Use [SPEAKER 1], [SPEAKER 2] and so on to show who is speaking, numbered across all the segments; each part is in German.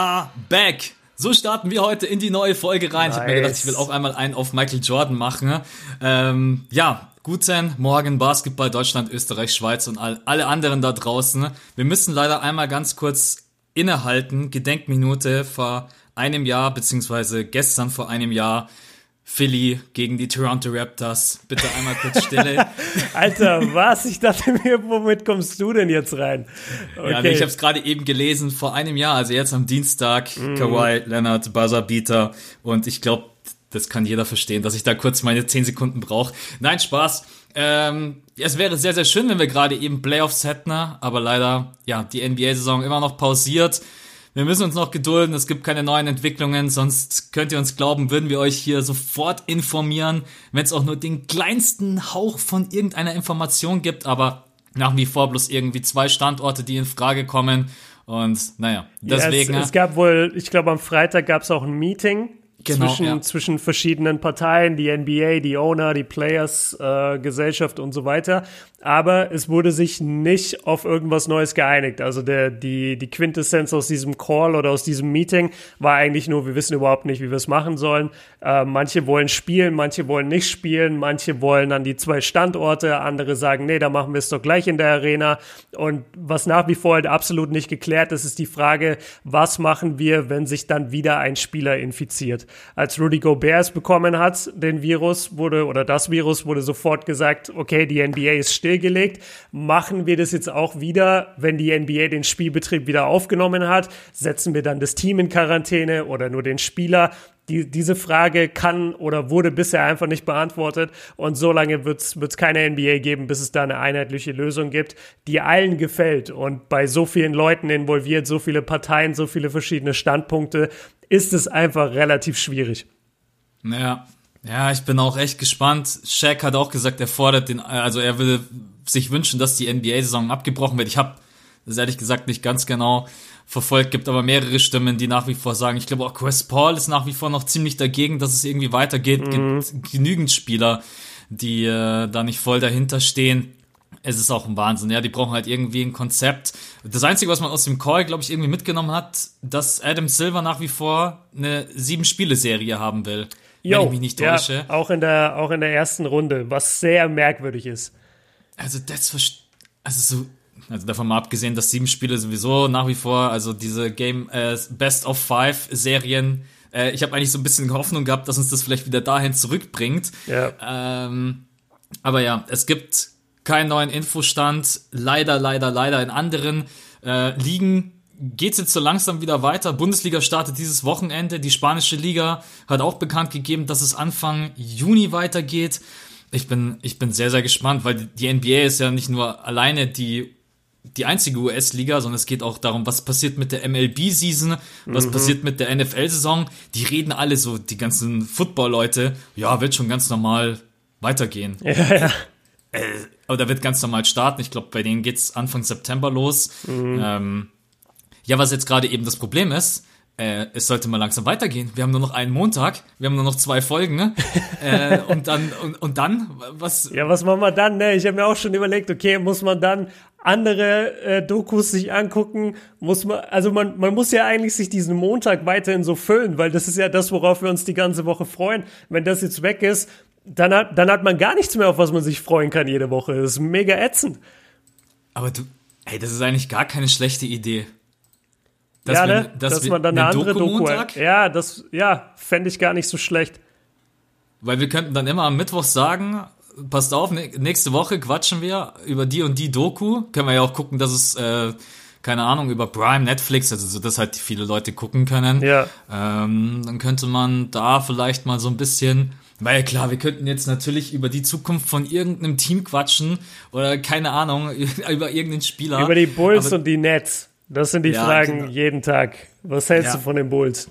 [SPEAKER 1] are back. So starten wir heute in die neue Folge rein. Nice. Ich habe mir gedacht, ich will auch einmal einen auf Michael Jordan machen. Ähm, ja, guten Morgen Basketball Deutschland, Österreich, Schweiz und all, alle anderen da draußen. Wir müssen leider einmal ganz kurz innehalten. Gedenkminute vor einem Jahr, beziehungsweise gestern vor einem Jahr Philly gegen die Toronto Raptors. Bitte einmal kurz Stille.
[SPEAKER 2] Alter, was? Ich dachte mir, womit kommst du denn jetzt rein?
[SPEAKER 1] Okay. Ja, ich habe es gerade eben gelesen, vor einem Jahr, also jetzt am Dienstag, mm. Kawhi, Leonard, Buzzerbeater und ich glaube, das kann jeder verstehen, dass ich da kurz meine 10 Sekunden brauche. Nein, Spaß. Ähm, es wäre sehr, sehr schön, wenn wir gerade eben Playoffs hätten, aber leider, ja, die NBA-Saison immer noch pausiert. Wir müssen uns noch gedulden, es gibt keine neuen Entwicklungen, sonst könnt ihr uns glauben, würden wir euch hier sofort informieren, wenn es auch nur den kleinsten Hauch von irgendeiner Information gibt, aber nach wie vor bloß irgendwie zwei Standorte, die in Frage kommen. Und naja, deswegen.
[SPEAKER 2] Ja, es, es gab wohl, ich glaube, am Freitag gab es auch ein Meeting Genau, zwischen, ja. zwischen verschiedenen Parteien, die NBA, die Owner, die Players, äh, Gesellschaft und so weiter aber es wurde sich nicht auf irgendwas Neues geeinigt. Also der, die, die Quintessenz aus diesem Call oder aus diesem Meeting war eigentlich nur, wir wissen überhaupt nicht, wie wir es machen sollen. Äh, manche wollen spielen, manche wollen nicht spielen, manche wollen an die zwei Standorte, andere sagen, nee, da machen wir es doch gleich in der Arena. Und was nach wie vor halt absolut nicht geklärt ist, ist die Frage, was machen wir, wenn sich dann wieder ein Spieler infiziert? Als Rudy Gobert es bekommen hat, den Virus wurde, oder das Virus wurde sofort gesagt, okay, die NBA ist still stillgelegt. Machen wir das jetzt auch wieder, wenn die NBA den Spielbetrieb wieder aufgenommen hat? Setzen wir dann das Team in Quarantäne oder nur den Spieler? Die, diese Frage kann oder wurde bisher einfach nicht beantwortet. Und so lange wird es keine NBA geben, bis es da eine einheitliche Lösung gibt, die allen gefällt. Und bei so vielen Leuten involviert, so viele Parteien, so viele verschiedene Standpunkte, ist es einfach relativ schwierig.
[SPEAKER 1] Naja, ja, ich bin auch echt gespannt. Shaq hat auch gesagt, er fordert den, also er will sich wünschen, dass die NBA-Saison abgebrochen wird. Ich habe das ehrlich gesagt nicht ganz genau verfolgt, gibt aber mehrere Stimmen, die nach wie vor sagen, ich glaube auch Chris Paul ist nach wie vor noch ziemlich dagegen, dass es irgendwie weitergeht. Mhm. Gibt genügend Spieler, die äh, da nicht voll dahinter stehen. Es ist auch ein Wahnsinn, ja, die brauchen halt irgendwie ein Konzept. Das Einzige, was man aus dem Call, glaube ich, irgendwie mitgenommen hat, dass Adam Silver nach wie vor eine Sieben-Spiele-Serie haben will.
[SPEAKER 2] Jo, wenn ich mich nicht täusche. Ja, auch in der, auch in der ersten Runde, was sehr merkwürdig ist.
[SPEAKER 1] Also das, also so, also davon mal abgesehen, dass sieben Spiele sowieso nach wie vor, also diese Game äh, Best of Five Serien, äh, ich habe eigentlich so ein bisschen Hoffnung gehabt, dass uns das vielleicht wieder dahin zurückbringt. Ja. Ähm, aber ja, es gibt keinen neuen Infostand. Leider, leider, leider in anderen äh, Ligen geht es jetzt so langsam wieder weiter. Bundesliga startet dieses Wochenende. Die spanische Liga hat auch bekannt gegeben, dass es Anfang Juni weitergeht. Ich bin, ich bin sehr, sehr gespannt, weil die NBA ist ja nicht nur alleine die, die einzige US-Liga, sondern es geht auch darum, was passiert mit der MLB-Season, was mhm. passiert mit der NFL-Saison. Die reden alle so, die ganzen Football-Leute, ja, wird schon ganz normal weitergehen. Ja, ja. Äh, aber da wird ganz normal starten. Ich glaube, bei denen geht's Anfang September los. Mhm. Ähm, ja, was jetzt gerade eben das Problem ist, äh, es sollte mal langsam weitergehen. Wir haben nur noch einen Montag, wir haben nur noch zwei Folgen, ne? äh, und dann, und, und dann, was?
[SPEAKER 2] Ja, was machen wir dann, ne? Ich habe mir auch schon überlegt, okay, muss man dann andere äh, Dokus sich angucken, muss man, also man, man muss ja eigentlich sich diesen Montag weiterhin so füllen, weil das ist ja das, worauf wir uns die ganze Woche freuen. Wenn das jetzt weg ist, dann hat, dann hat man gar nichts mehr, auf was man sich freuen kann jede Woche. Das ist mega ätzend.
[SPEAKER 1] Aber du, ey, das ist eigentlich gar keine schlechte Idee.
[SPEAKER 2] Dass ja, ne? dass, dass man dann eine, eine andere Doku, Doku hat. Ja, das, ja, fände ich gar nicht so schlecht.
[SPEAKER 1] Weil wir könnten dann immer am Mittwoch sagen, passt auf, nächste Woche quatschen wir über die und die Doku. Können wir ja auch gucken, dass es, äh, keine Ahnung, über Prime, Netflix, also so, dass halt viele Leute gucken können. Ja. Ähm, dann könnte man da vielleicht mal so ein bisschen, weil klar, wir könnten jetzt natürlich über die Zukunft von irgendeinem Team quatschen oder keine Ahnung, über irgendeinen Spieler.
[SPEAKER 2] Über die Bulls und die Nets. Das sind die ja, Fragen genau. jeden Tag. Was hältst ja. du von den Bulls?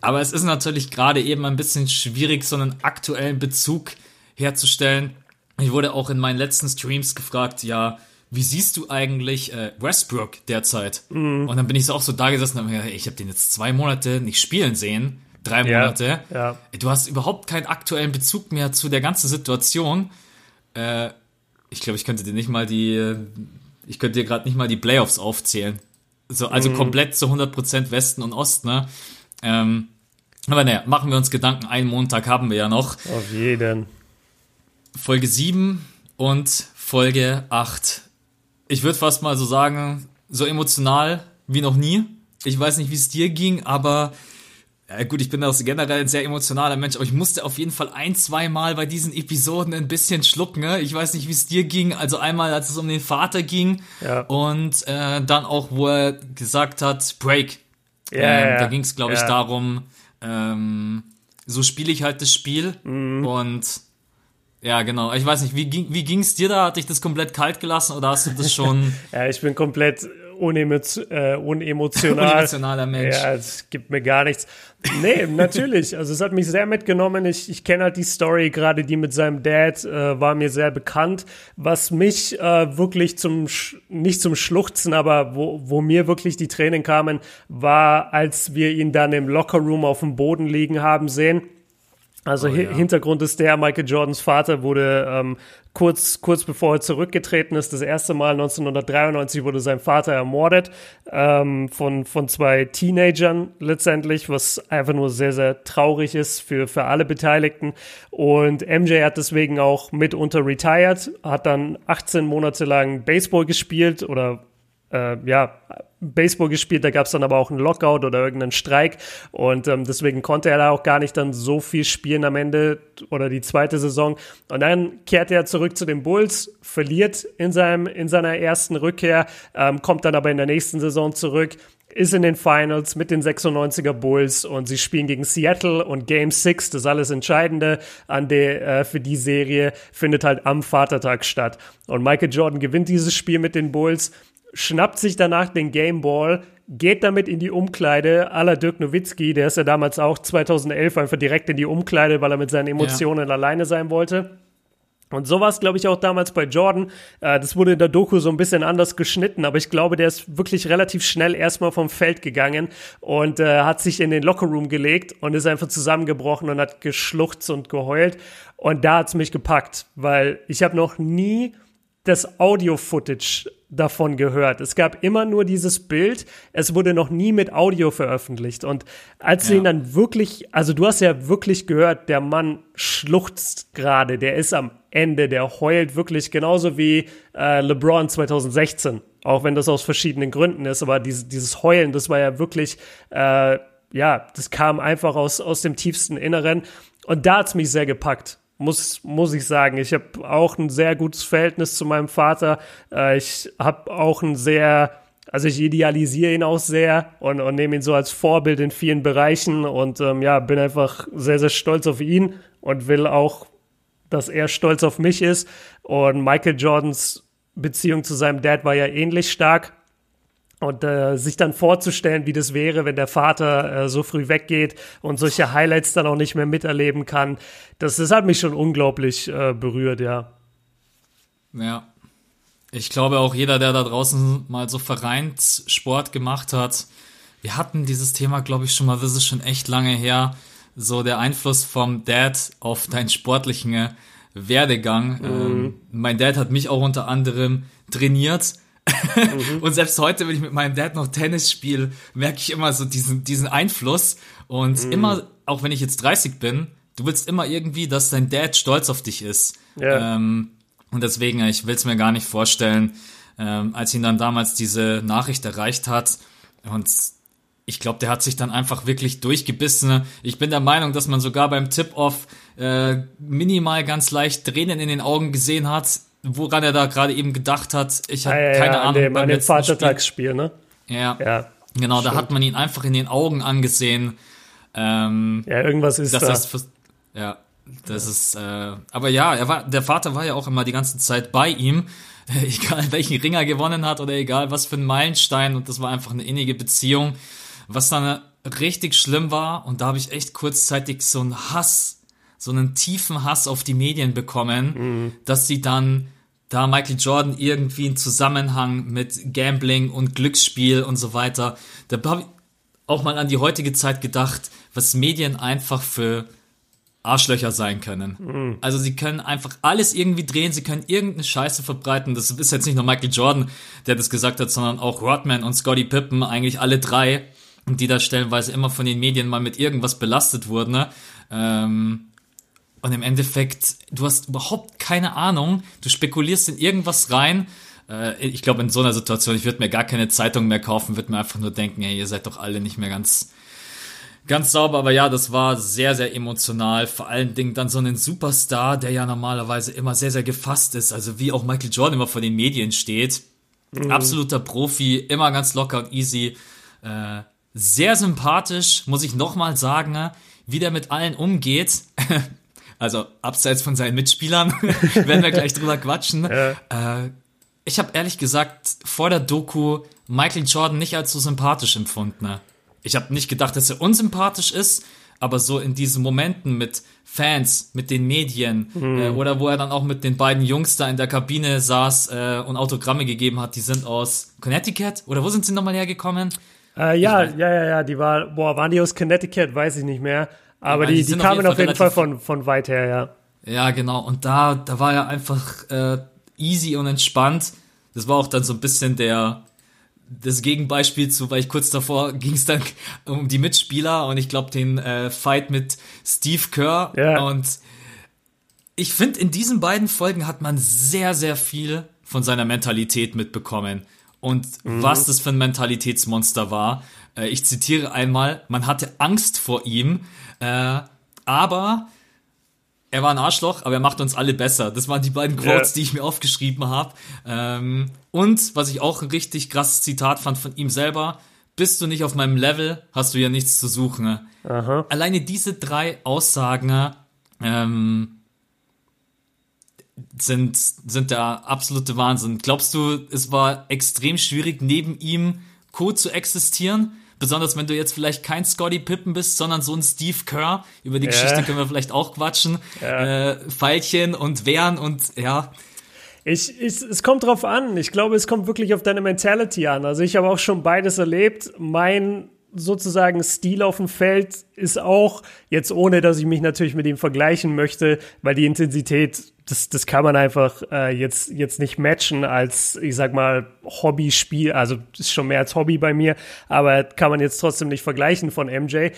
[SPEAKER 1] Aber es ist natürlich gerade eben ein bisschen schwierig, so einen aktuellen Bezug herzustellen. Ich wurde auch in meinen letzten Streams gefragt, ja, wie siehst du eigentlich äh, Westbrook derzeit? Mhm. Und dann bin ich so auch so da gesessen und habe mir gedacht, ich habe den jetzt zwei Monate nicht spielen sehen, drei Monate. Ja, ja. Du hast überhaupt keinen aktuellen Bezug mehr zu der ganzen Situation. Äh, ich glaube, ich könnte dir nicht mal die, ich könnte dir gerade nicht mal die Playoffs aufzählen So, also mhm. komplett zu 100% Westen und Ost, ne? Ähm, aber naja, machen wir uns Gedanken, einen Montag haben wir ja noch.
[SPEAKER 2] Auf jeden.
[SPEAKER 1] Folge 7 und Folge 8. Ich würde fast mal so sagen, so emotional wie noch nie. Ich weiß nicht, wie es dir ging, aber ja gut, ich bin auch generell ein sehr emotionaler Mensch, aber ich musste auf jeden Fall ein, zwei Mal bei diesen Episoden ein bisschen schlucken. Ne? Ich weiß nicht, wie es dir ging. Also einmal, als es um den Vater ging ja. und äh, dann auch, wo er gesagt hat, Break. Ja, ähm, ja. Da ging es, glaube ich, darum, ähm, so spiele ich halt das Spiel mhm. und ja, genau. Ich weiß nicht, wie ging wie ging's dir da? Hat dich das komplett kalt gelassen oder hast du das schon?
[SPEAKER 2] ja, ich bin komplett unemotional. Äh, unemotional.
[SPEAKER 1] Unemotionaler Mensch.
[SPEAKER 2] Ja, es gibt mir gar nichts. Nee, natürlich. Also es hat mich sehr mitgenommen. Ich, ich kenne halt die Story, gerade die mit seinem Dad, äh, war mir sehr bekannt. Was mich äh, wirklich zum, nicht zum Schluchzen, aber wo, wo mir wirklich die Tränen kamen, war, als wir ihn dann im Lockerroom auf dem Boden liegen haben sehen also oh, ja. Hintergrund ist der, Michael Jordans Vater wurde ähm, kurz, kurz bevor er zurückgetreten ist, das erste Mal 1993 wurde sein Vater ermordet ähm, von, von zwei Teenagern letztendlich, was einfach nur sehr, sehr traurig ist für, für alle Beteiligten. Und MJ hat deswegen auch mitunter retired, hat dann 18 Monate lang Baseball gespielt oder äh, ja, Baseball gespielt, da gab es dann aber auch einen Lockout oder irgendeinen Streik und ähm, deswegen konnte er da auch gar nicht dann so viel spielen am Ende oder die zweite Saison. Und dann kehrt er zurück zu den Bulls, verliert in, seinem, in seiner ersten Rückkehr, ähm, kommt dann aber in der nächsten Saison zurück, ist in den Finals mit den 96er Bulls und sie spielen gegen Seattle und Game 6, das alles Entscheidende an der, äh, für die Serie, findet halt am Vatertag statt. Und Michael Jordan gewinnt dieses Spiel mit den Bulls schnappt sich danach den Gameball, geht damit in die Umkleide aller Dirk Nowitzki, der ist ja damals auch 2011 einfach direkt in die Umkleide, weil er mit seinen Emotionen ja. alleine sein wollte. Und so war es, glaube ich, auch damals bei Jordan. Äh, das wurde in der Doku so ein bisschen anders geschnitten, aber ich glaube, der ist wirklich relativ schnell erstmal vom Feld gegangen und äh, hat sich in den Lockerroom gelegt und ist einfach zusammengebrochen und hat geschluchzt und geheult. Und da hat's mich gepackt, weil ich habe noch nie das Audio-Footage davon gehört. Es gab immer nur dieses Bild. Es wurde noch nie mit Audio veröffentlicht. Und als ja. du ihn dann wirklich, also du hast ja wirklich gehört, der Mann schluchzt gerade, der ist am Ende, der heult wirklich genauso wie äh, LeBron 2016. Auch wenn das aus verschiedenen Gründen ist, aber dieses, dieses Heulen, das war ja wirklich, äh, ja, das kam einfach aus, aus dem tiefsten Inneren. Und da hat's mich sehr gepackt muss, muss ich sagen. Ich habe auch ein sehr gutes Verhältnis zu meinem Vater. Äh, ich habe auch ein sehr, also ich idealisiere ihn auch sehr und, und nehme ihn so als Vorbild in vielen Bereichen und ähm, ja, bin einfach sehr, sehr stolz auf ihn und will auch, dass er stolz auf mich ist. Und Michael Jordans Beziehung zu seinem Dad war ja ähnlich stark. Und äh, sich dann vorzustellen, wie das wäre, wenn der Vater äh, so früh weggeht und solche Highlights dann auch nicht mehr miterleben kann, das, das hat mich schon unglaublich äh, berührt, ja.
[SPEAKER 1] Ja. Ich glaube auch jeder, der da draußen mal so Vereinssport gemacht hat, wir hatten dieses Thema, glaube ich, schon mal, das ist schon echt lange her, so der Einfluss vom Dad auf deinen sportlichen Werdegang. Mhm. Ähm, mein Dad hat mich auch unter anderem trainiert mhm. Und selbst heute, wenn ich mit meinem Dad noch Tennis spiele, merke ich immer so diesen, diesen Einfluss. Und mhm. immer, auch wenn ich jetzt 30 bin, du willst immer irgendwie, dass dein Dad stolz auf dich ist. Ja. Ähm, und deswegen, ich will es mir gar nicht vorstellen, ähm, als ihn dann damals diese Nachricht erreicht hat. Und ich glaube, der hat sich dann einfach wirklich durchgebissen. Ich bin der Meinung, dass man sogar beim Tip-Off äh, minimal ganz leicht Tränen in den Augen gesehen hat woran er da gerade eben gedacht hat. Ich habe ah, ja, keine ja, Ahnung. An
[SPEAKER 2] dem, an dem Vatertagsspiel, ne?
[SPEAKER 1] Ja. ja genau, stimmt. da hat man ihn einfach in den Augen angesehen. Ähm,
[SPEAKER 2] ja, irgendwas ist da.
[SPEAKER 1] Ist, ja, das ja. ist. Äh, aber ja, er war, der Vater war ja auch immer die ganze Zeit bei ihm. egal welchen Ring er gewonnen hat oder egal was für ein Meilenstein. Und das war einfach eine innige Beziehung. Was dann richtig schlimm war, und da habe ich echt kurzzeitig so einen Hass, so einen tiefen Hass auf die Medien bekommen, mhm. dass sie dann da Michael Jordan irgendwie einen Zusammenhang mit Gambling und Glücksspiel und so weiter. Da habe ich auch mal an die heutige Zeit gedacht, was Medien einfach für Arschlöcher sein können. Mhm. Also sie können einfach alles irgendwie drehen, sie können irgendeine Scheiße verbreiten. Das ist jetzt nicht nur Michael Jordan, der das gesagt hat, sondern auch Rodman und Scotty Pippen, eigentlich alle drei, die da stellenweise immer von den Medien mal mit irgendwas belastet wurden. Ne? Ähm, und im Endeffekt, du hast überhaupt keine Ahnung, du spekulierst in irgendwas rein. Äh, ich glaube, in so einer Situation, ich würde mir gar keine Zeitung mehr kaufen, würde mir einfach nur denken, hey, ihr seid doch alle nicht mehr ganz ganz sauber, aber ja, das war sehr, sehr emotional. Vor allen Dingen dann so einen Superstar, der ja normalerweise immer sehr, sehr gefasst ist. Also wie auch Michael Jordan immer vor den Medien steht. Mhm. Absoluter Profi, immer ganz locker und easy. Äh, sehr sympathisch, muss ich nochmal sagen, wie der mit allen umgeht. also abseits von seinen Mitspielern, werden wir gleich drüber quatschen. Ja. Äh, ich habe ehrlich gesagt vor der Doku Michael Jordan nicht als so sympathisch empfunden. Ich habe nicht gedacht, dass er unsympathisch ist, aber so in diesen Momenten mit Fans, mit den Medien mhm. äh, oder wo er dann auch mit den beiden Jungs da in der Kabine saß äh, und Autogramme gegeben hat, die sind aus Connecticut oder wo sind sie nochmal hergekommen?
[SPEAKER 2] Äh, ja, ja, ja, ja, die war, boah, waren die aus Connecticut, weiß ich nicht mehr, aber ja, die, die, die kamen auf jeden Fall, von, von weit her, ja.
[SPEAKER 1] Ja, genau, und da, da war er einfach äh, easy und entspannt. Das war auch dann so ein bisschen der, das Gegenbeispiel zu, weil ich kurz davor ging es dann um die Mitspieler und ich glaube den äh, Fight mit Steve Kerr ja. und ich finde in diesen beiden Folgen hat man sehr sehr viel von seiner Mentalität mitbekommen und mhm. was das für ein Mentalitätsmonster war. Äh, ich zitiere einmal: Man hatte Angst vor ihm, äh, aber er war ein Arschloch, aber er macht uns alle besser. Das waren die beiden Quotes, yeah. die ich mir aufgeschrieben habe. Ähm, und was ich auch ein richtig krasses Zitat fand von ihm selber, bist du nicht auf meinem Level, hast du ja nichts zu suchen. Aha. Alleine diese drei Aussagen ähm, sind, sind der absolute Wahnsinn. Glaubst du, es war extrem schwierig, neben ihm Co. zu existieren? Besonders wenn du jetzt vielleicht kein Scotty Pippen bist, sondern so ein Steve Kerr. Über die ja. Geschichte können wir vielleicht auch quatschen. Ja. Äh, Pfeilchen und Wehren und ja.
[SPEAKER 2] Ich, ich, es kommt drauf an. Ich glaube, es kommt wirklich auf deine Mentality an. Also ich habe auch schon beides erlebt. Mein sozusagen Stil auf dem Feld ist auch, jetzt ohne dass ich mich natürlich mit ihm vergleichen möchte, weil die Intensität, das, das kann man einfach äh, jetzt, jetzt nicht matchen als, ich sag mal, Hobbyspiel, also ist schon mehr als Hobby bei mir, aber kann man jetzt trotzdem nicht vergleichen von MJ.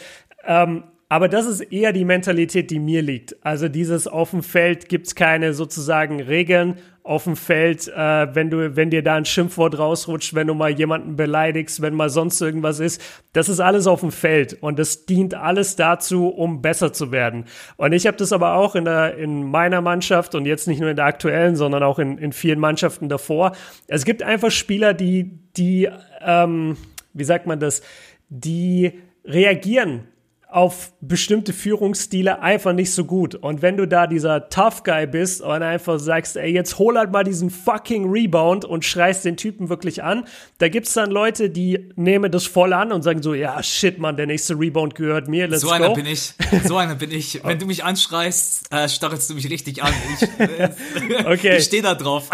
[SPEAKER 2] Ähm, aber das ist eher die Mentalität, die mir liegt. Also dieses auf dem Feld gibt's keine sozusagen Regeln auf dem Feld, äh, wenn du, wenn dir da ein Schimpfwort rausrutscht, wenn du mal jemanden beleidigst, wenn mal sonst irgendwas ist. Das ist alles auf dem Feld und das dient alles dazu, um besser zu werden. Und ich habe das aber auch in der in meiner Mannschaft und jetzt nicht nur in der aktuellen, sondern auch in, in vielen Mannschaften davor. Es gibt einfach Spieler, die die ähm, wie sagt man das, die reagieren auf bestimmte Führungsstile einfach nicht so gut. Und wenn du da dieser Tough Guy bist und einfach sagst, ey, jetzt hol halt mal diesen fucking Rebound und schreist den Typen wirklich an, da gibt's dann Leute, die nehmen das voll an und sagen so, ja, shit, man, der nächste Rebound gehört mir, let's
[SPEAKER 1] so
[SPEAKER 2] go.
[SPEAKER 1] So einer bin ich, so einer bin ich. Wenn du mich anschreist, äh, stachelst du mich richtig an. Ich, äh, okay. ich stehe da drauf.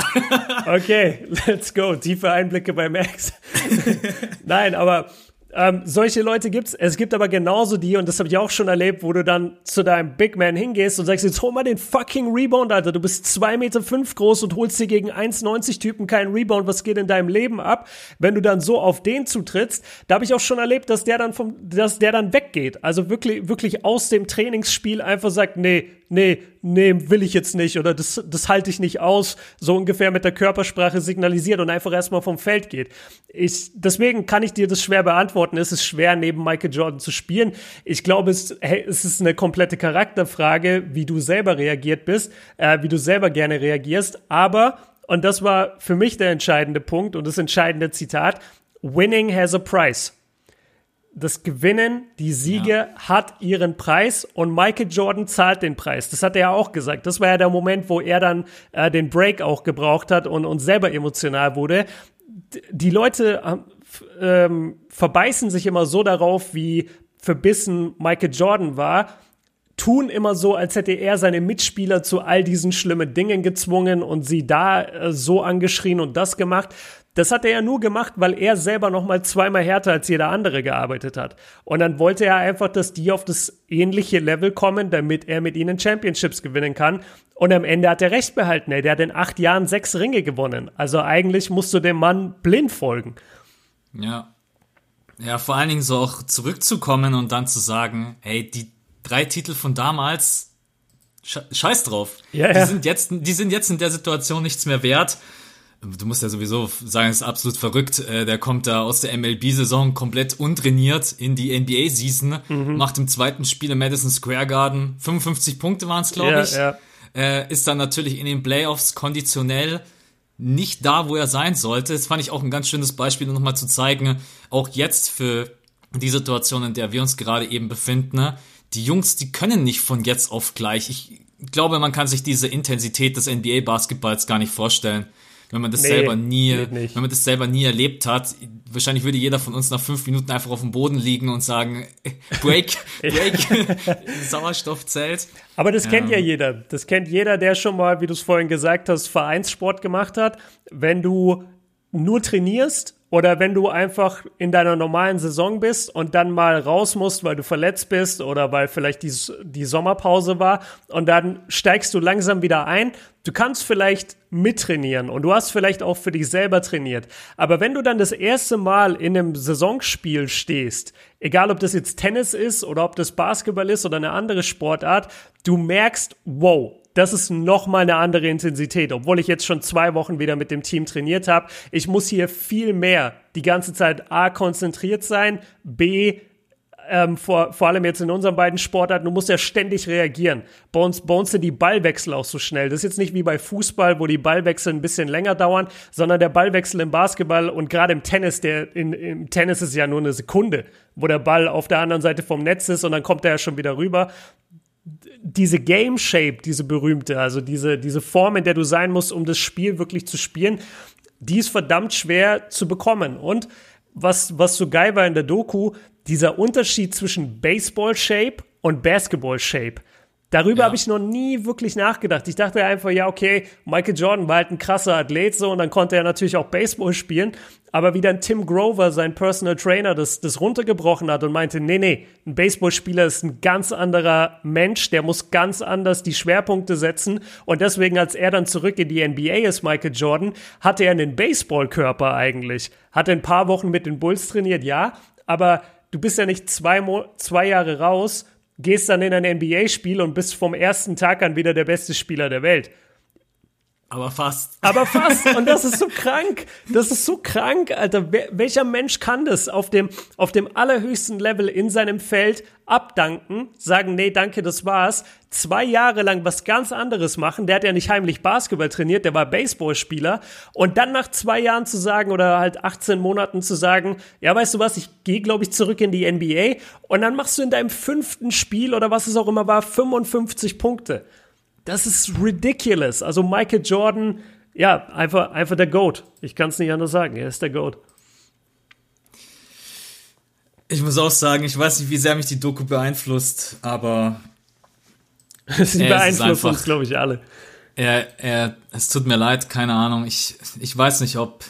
[SPEAKER 2] okay, let's go. Tiefe Einblicke bei Max. Nein, aber ähm, solche Leute gibt's. Es gibt aber genauso die, und das habe ich auch schon erlebt, wo du dann zu deinem Big Man hingehst und sagst, jetzt hol mal den fucking Rebound, Alter. Du bist zwei Meter fünf groß und holst dir gegen 1,90 Typen keinen Rebound. Was geht in deinem Leben ab? Wenn du dann so auf den zutrittst, da habe ich auch schon erlebt, dass der dann vom, dass der dann weggeht. Also wirklich, wirklich aus dem Trainingsspiel einfach sagt, nee, nee, nee, will ich jetzt nicht oder das, das halte ich nicht aus, so ungefähr mit der Körpersprache signalisiert und einfach erstmal vom Feld geht. Ich, deswegen kann ich dir das schwer beantworten. Es ist schwer, neben Michael Jordan zu spielen. Ich glaube, es, hey, es ist eine komplette Charakterfrage, wie du selber reagiert bist, äh, wie du selber gerne reagierst. Aber, und das war für mich der entscheidende Punkt und das entscheidende Zitat, Winning has a price das Gewinnen, die Siege ja. hat ihren Preis und Michael Jordan zahlt den Preis. Das hat er ja auch gesagt. Das war ja der Moment, wo er dann äh, den Break auch gebraucht hat und, und selber emotional wurde. Die Leute ähm, verbeißen sich immer so darauf, wie verbissen Michael Jordan war, tun immer so, als hätte er seine Mitspieler zu all diesen schlimmen Dingen gezwungen und sie da äh, so angeschrien und das gemacht das hat er ja nur gemacht, weil er selber noch mal zweimal härter als jeder andere gearbeitet hat. Und dann wollte er einfach, dass die auf das ähnliche Level kommen, damit er mit ihnen Championships gewinnen kann. Und am Ende hat er recht behalten. Ey. Der hat in acht Jahren sechs Ringe gewonnen. Also eigentlich musst du dem Mann blind folgen.
[SPEAKER 1] Ja. Ja, vor allen Dingen so auch zurückzukommen und dann zu sagen, hey, die drei Titel von damals, scheiß drauf. Ja, ja. Die sind jetzt, die sind jetzt in der Situation nichts mehr wert du musst ja sowieso sagen, es ist absolut verrückt. Äh, der kommt da aus der MLB-Saison komplett untrainiert in die NBA-Season, mhm. macht im zweiten Spiel im Madison Square Garden 55 Punkte waren es, glaube ja, ich. Ja. Äh, ist dann natürlich in den Playoffs konditionell nicht da, wo er sein sollte. Das fand ich auch ein ganz schönes Beispiel, um nochmal zu zeigen, auch jetzt für die Situation, in der wir uns gerade eben befinden. Ne? Die Jungs, die können nicht von jetzt auf gleich. Ich glaube, man kann sich diese Intensität des NBA-Basketballs gar nicht vorstellen wenn man das nee, selber nie, wenn man das selber nie erlebt hat. Wahrscheinlich würde jeder von uns nach fünf Minuten einfach auf dem Boden liegen und sagen, Break, Break, Sauerstoff zählt.
[SPEAKER 2] Aber das kennt ja. ja jeder. Das kennt jeder, der schon mal, wie du es vorhin gesagt hast, Vereinssport gemacht hat. Wenn du nur trainierst oder wenn du einfach in deiner normalen Saison bist und dann mal raus musst, weil du verletzt bist oder weil vielleicht die, die Sommerpause war und dann steigst du langsam wieder ein. Du kannst vielleicht mittrainieren und du hast vielleicht auch für dich selber trainiert. Aber wenn du dann das erste Mal in einem Saisonspiel stehst, egal ob das jetzt Tennis ist oder ob das Basketball ist oder eine andere Sportart, du merkst, wow, das ist nochmal eine andere Intensität, obwohl ich jetzt schon zwei Wochen wieder mit dem Team trainiert habe. Ich muss hier viel mehr die ganze Zeit A konzentriert sein, B ähm, vor, vor allem jetzt in unseren beiden Sportarten, du musst ja ständig reagieren. Bei uns, bei uns sind die Ballwechsel auch so schnell. Das ist jetzt nicht wie bei Fußball, wo die Ballwechsel ein bisschen länger dauern, sondern der Ballwechsel im Basketball und gerade im Tennis, der in, im Tennis ist ja nur eine Sekunde, wo der Ball auf der anderen Seite vom Netz ist und dann kommt er ja schon wieder rüber diese Game Shape, diese berühmte, also diese, diese Form, in der du sein musst, um das Spiel wirklich zu spielen, die ist verdammt schwer zu bekommen. Und was, was so geil war in der Doku, dieser Unterschied zwischen Baseball Shape und Basketball Shape. Darüber ja. habe ich noch nie wirklich nachgedacht. Ich dachte einfach, ja, okay, Michael Jordan war halt ein krasser Athlet so und dann konnte er natürlich auch Baseball spielen. Aber wie dann Tim Grover, sein Personal Trainer, das, das runtergebrochen hat und meinte, nee, nee, ein Baseballspieler ist ein ganz anderer Mensch, der muss ganz anders die Schwerpunkte setzen. Und deswegen, als er dann zurück in die NBA ist, Michael Jordan, hatte er einen Baseballkörper eigentlich. Hat ein paar Wochen mit den Bulls trainiert, ja, aber du bist ja nicht zwei, Mo zwei Jahre raus gehst dann in ein NBA-Spiel und bist vom ersten Tag an wieder der beste Spieler der Welt.
[SPEAKER 1] Aber fast.
[SPEAKER 2] Aber fast. Und das ist so krank. Das ist so krank, Alter. welcher Mensch kann das auf dem, auf dem allerhöchsten Level in seinem Feld abdanken, sagen, nee, danke, das war's, zwei Jahre lang was ganz anderes machen. Der hat ja nicht heimlich Basketball trainiert, der war Baseballspieler. Und dann nach zwei Jahren zu sagen oder halt 18 Monaten zu sagen, ja, weißt du was, ich gehe, glaube ich, zurück in die NBA. Und dann machst du in deinem fünften Spiel oder was es auch immer war, 55 Punkte. Das ist ridiculous. Also Michael Jordan, ja, einfach, einfach der GOAT. Ich kann es nicht anders sagen. Er ist der GOAT.
[SPEAKER 1] Ich muss auch sagen, ich weiß nicht, wie sehr mich die Doku beeinflusst, aber.
[SPEAKER 2] Sie beeinflusst uns, glaube ich, alle.
[SPEAKER 1] Er, er, es tut mir leid, keine Ahnung. Ich, ich weiß nicht, ob.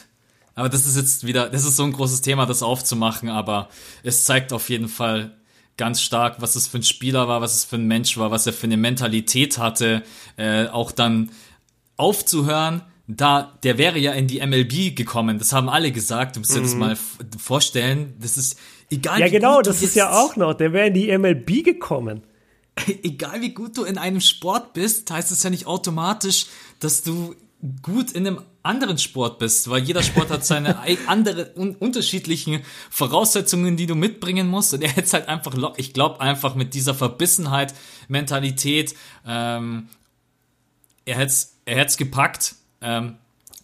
[SPEAKER 1] Aber das ist jetzt wieder, das ist so ein großes Thema, das aufzumachen, aber es zeigt auf jeden Fall, ganz stark, was es für ein Spieler war, was es für ein Mensch war, was er für eine Mentalität hatte, äh, auch dann aufzuhören. Da, der wäre ja in die MLB gekommen. Das haben alle gesagt. Du musst dir das mhm. mal vorstellen. Das ist egal.
[SPEAKER 2] Ja, genau, das ist ja auch noch. Der wäre in die MLB gekommen.
[SPEAKER 1] Egal wie gut du in einem Sport bist, heißt es ja nicht automatisch, dass du gut in einem anderen Sport bist, weil jeder Sport hat seine andere un unterschiedlichen Voraussetzungen, die du mitbringen musst. Und er hätte halt einfach, ich glaube einfach mit dieser Verbissenheit, Mentalität, ähm, er hätte er hätte gepackt. Ähm,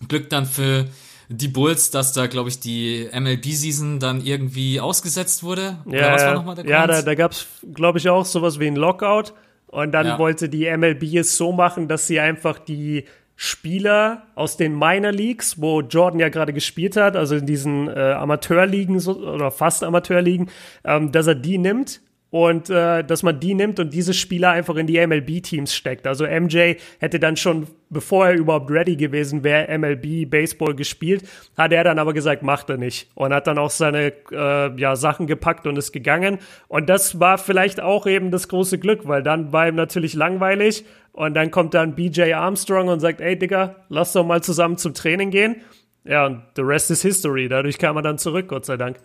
[SPEAKER 1] Glück dann für die Bulls, dass da, glaube ich, die MLB-Season dann irgendwie ausgesetzt wurde.
[SPEAKER 2] Ja, was war nochmal der ja da, da gab es, glaube ich, auch sowas wie ein Lockout. Und dann ja. wollte die MLB es so machen, dass sie einfach die Spieler aus den Minor Leagues, wo Jordan ja gerade gespielt hat, also in diesen äh, Amateurligen so, oder fast Amateurligen, ähm, dass er die nimmt und äh, dass man die nimmt und diese Spieler einfach in die MLB-Teams steckt. Also MJ hätte dann schon, bevor er überhaupt ready gewesen wäre, MLB Baseball gespielt, hat er dann aber gesagt, macht er nicht und hat dann auch seine äh, ja, Sachen gepackt und ist gegangen. Und das war vielleicht auch eben das große Glück, weil dann war ihm natürlich langweilig und dann kommt dann BJ Armstrong und sagt, ey Digga, lass doch mal zusammen zum Training gehen. Ja, und the rest is history. Dadurch kam er dann zurück, Gott sei Dank.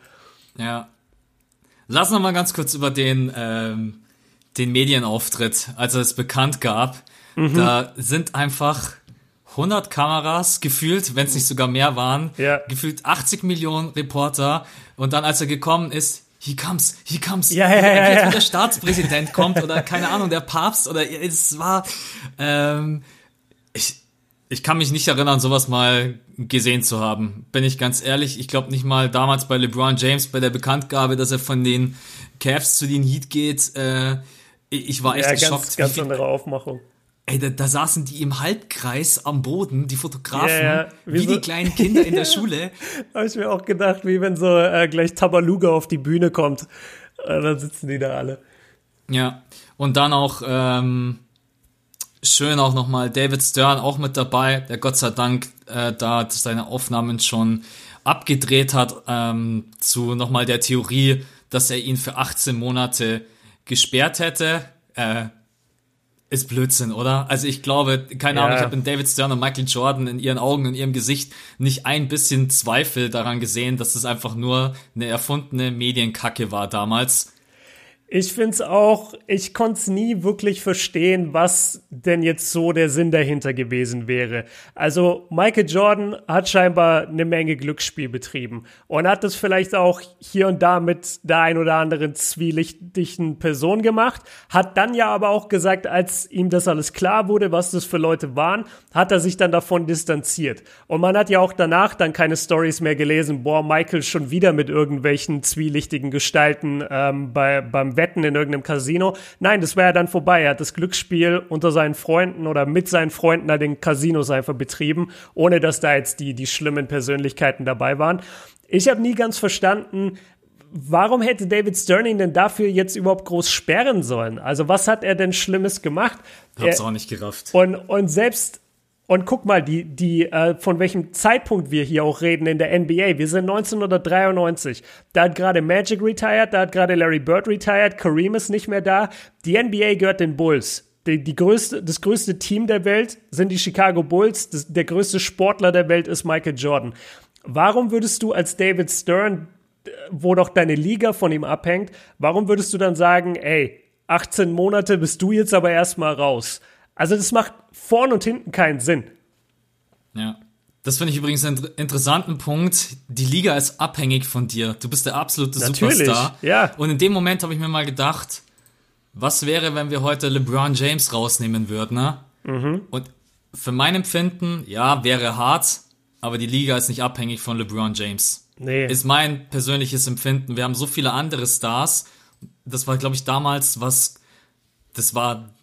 [SPEAKER 1] Ja, Lass noch mal ganz kurz über den, ähm, den Medienauftritt, als er es bekannt gab. Mhm. Da sind einfach 100 Kameras gefühlt, wenn es nicht sogar mehr waren, ja. gefühlt 80 Millionen Reporter. Und dann, als er gekommen ist, he comes, he comes. Ja, ja, ja, ja. der Staatspräsident kommt oder keine Ahnung, der Papst oder es war, ähm, ich, ich kann mich nicht erinnern, sowas mal gesehen zu haben. Bin ich ganz ehrlich. Ich glaube nicht mal damals bei LeBron James bei der Bekanntgabe, dass er von den Cavs zu den Heat geht. Äh, ich war echt
[SPEAKER 2] ja, ganz, Ganz andere Aufmachung.
[SPEAKER 1] Ey, da, da saßen die im Halbkreis am Boden, die Fotografen, ja, ja. Wie, wie so, die kleinen Kinder in der Schule.
[SPEAKER 2] Habe ich mir auch gedacht, wie wenn so äh, gleich Tabaluga auf die Bühne kommt. Äh, dann sitzen die da alle.
[SPEAKER 1] Ja, und dann auch ähm, schön auch nochmal David Stern auch mit dabei, der Gott sei Dank äh, da seine Aufnahmen schon abgedreht hat ähm, zu nochmal der Theorie, dass er ihn für 18 Monate gesperrt hätte. Äh, ist Blödsinn, oder? Also ich glaube, keine ja. Ahnung, ich habe in David Stern und Michael Jordan in ihren Augen, in ihrem Gesicht nicht ein bisschen Zweifel daran gesehen, dass es einfach nur eine erfundene Medienkacke war damals.
[SPEAKER 2] Ich finde es auch, ich konnte es nie wirklich verstehen, was denn jetzt so der Sinn dahinter gewesen wäre. Also Michael Jordan hat scheinbar eine Menge Glücksspiel betrieben und hat das vielleicht auch hier und da mit der ein oder anderen zwielichtigen Person gemacht, hat dann ja aber auch gesagt, als ihm das alles klar wurde, was das für Leute waren, hat er sich dann davon distanziert. Und man hat ja auch danach dann keine Stories mehr gelesen, boah, Michael schon wieder mit irgendwelchen zwielichtigen Gestalten ähm, bei, beim Wetten in irgendeinem Casino. Nein, das wäre ja dann vorbei. Er hat das Glücksspiel unter seinen Freunden oder mit seinen Freunden an den Casinos einfach betrieben, ohne dass da jetzt die, die schlimmen Persönlichkeiten dabei waren. Ich habe nie ganz verstanden, warum hätte David Sterling denn dafür jetzt überhaupt groß sperren sollen? Also was hat er denn Schlimmes gemacht?
[SPEAKER 1] Hab's er, auch nicht gerafft.
[SPEAKER 2] Und, und selbst und guck mal, die, die, äh, von welchem Zeitpunkt wir hier auch reden in der NBA. Wir sind 1993. Da hat gerade Magic retired, da hat gerade Larry Bird retired, Kareem ist nicht mehr da. Die NBA gehört den Bulls. Die, die größte, das größte Team der Welt sind die Chicago Bulls. Das, der größte Sportler der Welt ist Michael Jordan. Warum würdest du als David Stern, wo doch deine Liga von ihm abhängt, warum würdest du dann sagen, ey, 18 Monate bist du jetzt aber erstmal raus? Also das macht vorn und hinten keinen Sinn.
[SPEAKER 1] Ja. Das finde ich übrigens einen interessanten Punkt. Die Liga ist abhängig von dir. Du bist der absolute Natürlich, Superstar. Ja. Und in dem Moment habe ich mir mal gedacht, was wäre, wenn wir heute LeBron James rausnehmen würden, ne? Mhm. Und für mein Empfinden, ja, wäre hart, aber die Liga ist nicht abhängig von LeBron James. Nee. Ist mein persönliches Empfinden. Wir haben so viele andere Stars. Das war, glaube ich, damals was, das war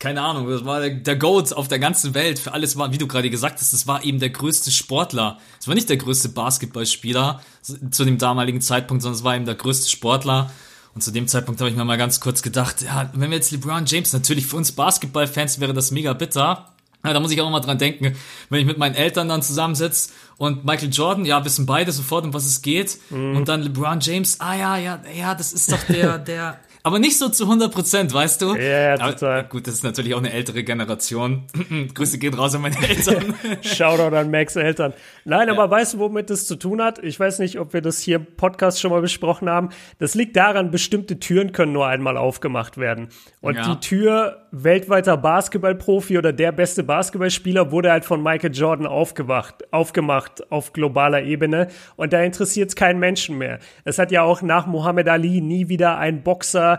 [SPEAKER 1] keine Ahnung, das war der, der Goat auf der ganzen Welt. Für alles war, wie du gerade gesagt hast, das war eben der größte Sportler. Es war nicht der größte Basketballspieler zu dem damaligen Zeitpunkt, sondern es war eben der größte Sportler. Und zu dem Zeitpunkt habe ich mir mal ganz kurz gedacht, ja, wenn wir jetzt LeBron James, natürlich für uns Basketballfans wäre das mega bitter. Ja, da muss ich auch mal dran denken, wenn ich mit meinen Eltern dann zusammensitze und Michael Jordan, ja, wissen beide sofort, um was es geht. Mhm. Und dann LeBron James, ah ja, ja, ja, das ist doch der, der, aber nicht so zu 100 Prozent, weißt du?
[SPEAKER 2] Ja, ja, total.
[SPEAKER 1] Aber, gut, das ist natürlich auch eine ältere Generation. Grüße gehen raus an meine Eltern.
[SPEAKER 2] Shoutout an Max Eltern. Nein, ja. aber weißt du, womit das zu tun hat? Ich weiß nicht, ob wir das hier im Podcast schon mal besprochen haben. Das liegt daran, bestimmte Türen können nur einmal aufgemacht werden. Und ja. die Tür weltweiter Basketballprofi oder der beste Basketballspieler wurde halt von Michael Jordan aufgewacht, aufgemacht auf globaler Ebene. Und da interessiert es keinen Menschen mehr. Es hat ja auch nach Muhammad Ali nie wieder ein Boxer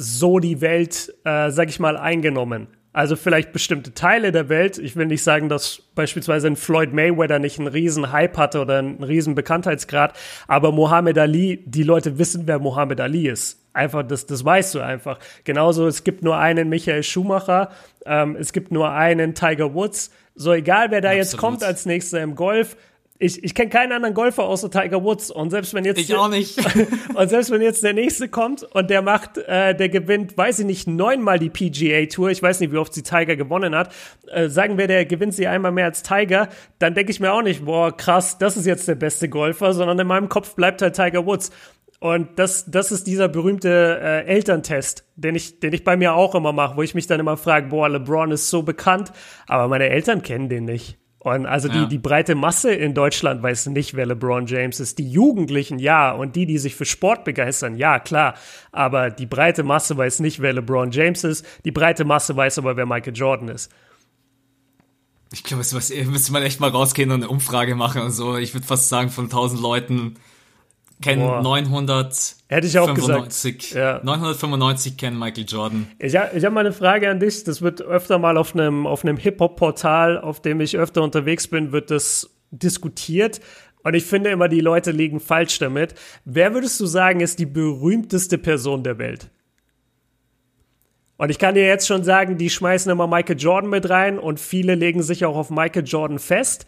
[SPEAKER 2] so die Welt, äh, sag ich mal, eingenommen. Also vielleicht bestimmte Teile der Welt. Ich will nicht sagen, dass beispielsweise ein Floyd Mayweather nicht einen riesen Hype hatte oder einen riesen Bekanntheitsgrad, aber Muhammad Ali, die Leute wissen, wer Muhammad Ali ist. Einfach, das, das weißt du einfach. Genauso, es gibt nur einen Michael Schumacher, ähm, es gibt nur einen Tiger Woods. So egal, wer da Absolut. jetzt kommt als nächster im Golf, ich, ich kenne keinen anderen Golfer außer Tiger Woods. Und selbst wenn jetzt
[SPEAKER 1] ich auch nicht.
[SPEAKER 2] Und selbst wenn jetzt der nächste kommt und der macht äh, der gewinnt weiß ich nicht neunmal die PGA Tour. Ich weiß nicht wie oft sie Tiger gewonnen hat. Äh, sagen wir der gewinnt sie einmal mehr als Tiger dann denke ich mir auch nicht boah krass das ist jetzt der beste Golfer sondern in meinem Kopf bleibt halt Tiger Woods. Und das, das ist dieser berühmte äh, Elterntest, den ich, den ich bei mir auch immer mache, wo ich mich dann immer frage, boah, LeBron ist so bekannt, aber meine Eltern kennen den nicht. Und also ja. die, die breite Masse in Deutschland weiß nicht, wer LeBron James ist. Die Jugendlichen, ja. Und die, die sich für Sport begeistern, ja, klar. Aber die breite Masse weiß nicht, wer LeBron James ist. Die breite Masse weiß aber, wer Michael Jordan ist.
[SPEAKER 1] Ich glaube, es müsste man echt mal rausgehen und eine Umfrage machen und so. Ich würde fast sagen, von 1000 Leuten kennen Boah. 900.
[SPEAKER 2] Hätte ich auch 95, gesagt.
[SPEAKER 1] Ja. 995 kennen Michael Jordan.
[SPEAKER 2] Ich, ich habe mal eine Frage an dich. Das wird öfter mal auf einem, auf einem Hip-Hop-Portal, auf dem ich öfter unterwegs bin, wird das diskutiert. Und ich finde immer, die Leute liegen falsch damit. Wer würdest du sagen, ist die berühmteste Person der Welt? Und ich kann dir jetzt schon sagen, die schmeißen immer Michael Jordan mit rein und viele legen sich auch auf Michael Jordan fest.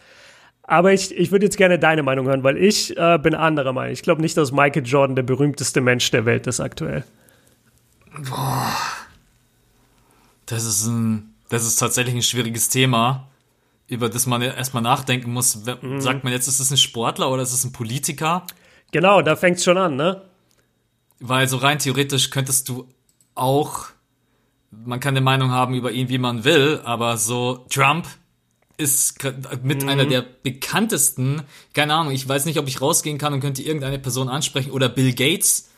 [SPEAKER 2] Aber ich, ich würde jetzt gerne deine Meinung hören, weil ich äh, bin anderer Meinung. Ich glaube nicht, dass Michael Jordan der berühmteste Mensch der Welt ist aktuell.
[SPEAKER 1] Boah. Das ist ein, das ist tatsächlich ein schwieriges Thema, über das man erstmal nachdenken muss. Mhm. Sagt man jetzt, ist es ein Sportler oder ist es ein Politiker?
[SPEAKER 2] Genau, da fängt es schon an, ne?
[SPEAKER 1] Weil so rein theoretisch könntest du auch, man kann eine Meinung haben über ihn, wie man will, aber so Trump ist mit mhm. einer der bekanntesten, keine Ahnung, ich weiß nicht, ob ich rausgehen kann und könnte irgendeine Person ansprechen oder Bill Gates.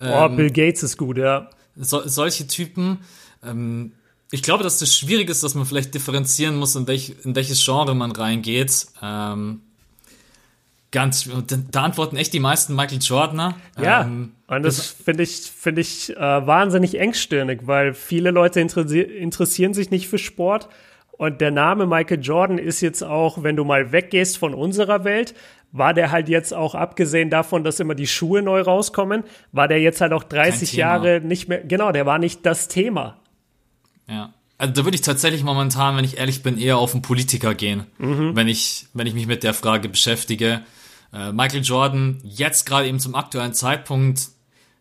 [SPEAKER 2] Oh, ähm, Bill Gates ist gut, ja.
[SPEAKER 1] So, solche Typen. Ähm, ich glaube, dass das schwierig ist, dass man vielleicht differenzieren muss, in, welch, in welches Genre man reingeht. Ähm, ganz, da antworten echt die meisten Michael Jordaner.
[SPEAKER 2] Ja, ähm, und das, finde ich, finde ich äh, wahnsinnig engstirnig, weil viele Leute interessieren sich nicht für Sport und der Name Michael Jordan ist jetzt auch, wenn du mal weggehst von unserer Welt, war der halt jetzt auch, abgesehen davon, dass immer die Schuhe neu rauskommen, war der jetzt halt auch 30 Jahre nicht mehr, genau, der war nicht das Thema.
[SPEAKER 1] Ja. Also da würde ich tatsächlich momentan, wenn ich ehrlich bin, eher auf einen Politiker gehen, mhm. wenn ich, wenn ich mich mit der Frage beschäftige. Äh, Michael Jordan, jetzt gerade eben zum aktuellen Zeitpunkt,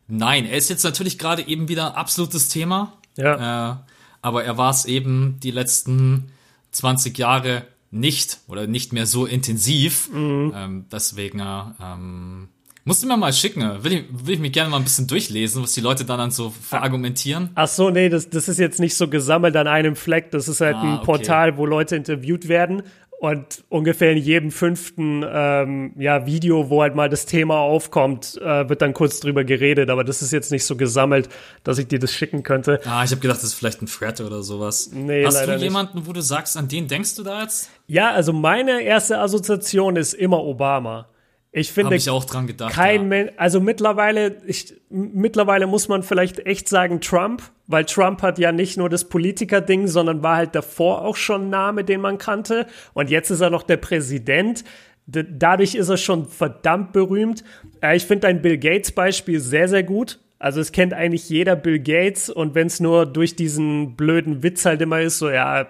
[SPEAKER 1] nein, er ist jetzt natürlich gerade eben wieder absolutes Thema. Ja. Äh, aber er war es eben die letzten 20 Jahre nicht oder nicht mehr so intensiv. Mhm. Ähm, deswegen ähm, musst du mir mal schicken. Will ich, will ich mich gerne mal ein bisschen durchlesen, was die Leute dann, dann so verargumentieren.
[SPEAKER 2] Ach so, nee, das, das ist jetzt nicht so gesammelt an einem Fleck. Das ist halt ah, ein Portal, okay. wo Leute interviewt werden und ungefähr in jedem fünften ähm, ja, Video, wo halt mal das Thema aufkommt, äh, wird dann kurz drüber geredet. Aber das ist jetzt nicht so gesammelt, dass ich dir das schicken könnte.
[SPEAKER 1] Ah, ich habe gedacht, das ist vielleicht ein Thread oder sowas. Nee, Hast du jemanden, nicht. wo du sagst, an den denkst du da jetzt?
[SPEAKER 2] Ja, also meine erste Assoziation ist immer Obama. Ich finde,
[SPEAKER 1] ich auch dran gedacht.
[SPEAKER 2] Kein ja. Also mittlerweile, ich, mittlerweile muss man vielleicht echt sagen Trump, weil Trump hat ja nicht nur das Politiker-Ding, sondern war halt davor auch schon ein Name, den man kannte. Und jetzt ist er noch der Präsident. Dadurch ist er schon verdammt berühmt. Äh, ich finde dein Bill Gates-Beispiel sehr, sehr gut. Also es kennt eigentlich jeder Bill Gates und wenn es nur durch diesen blöden Witz halt immer ist, so ja,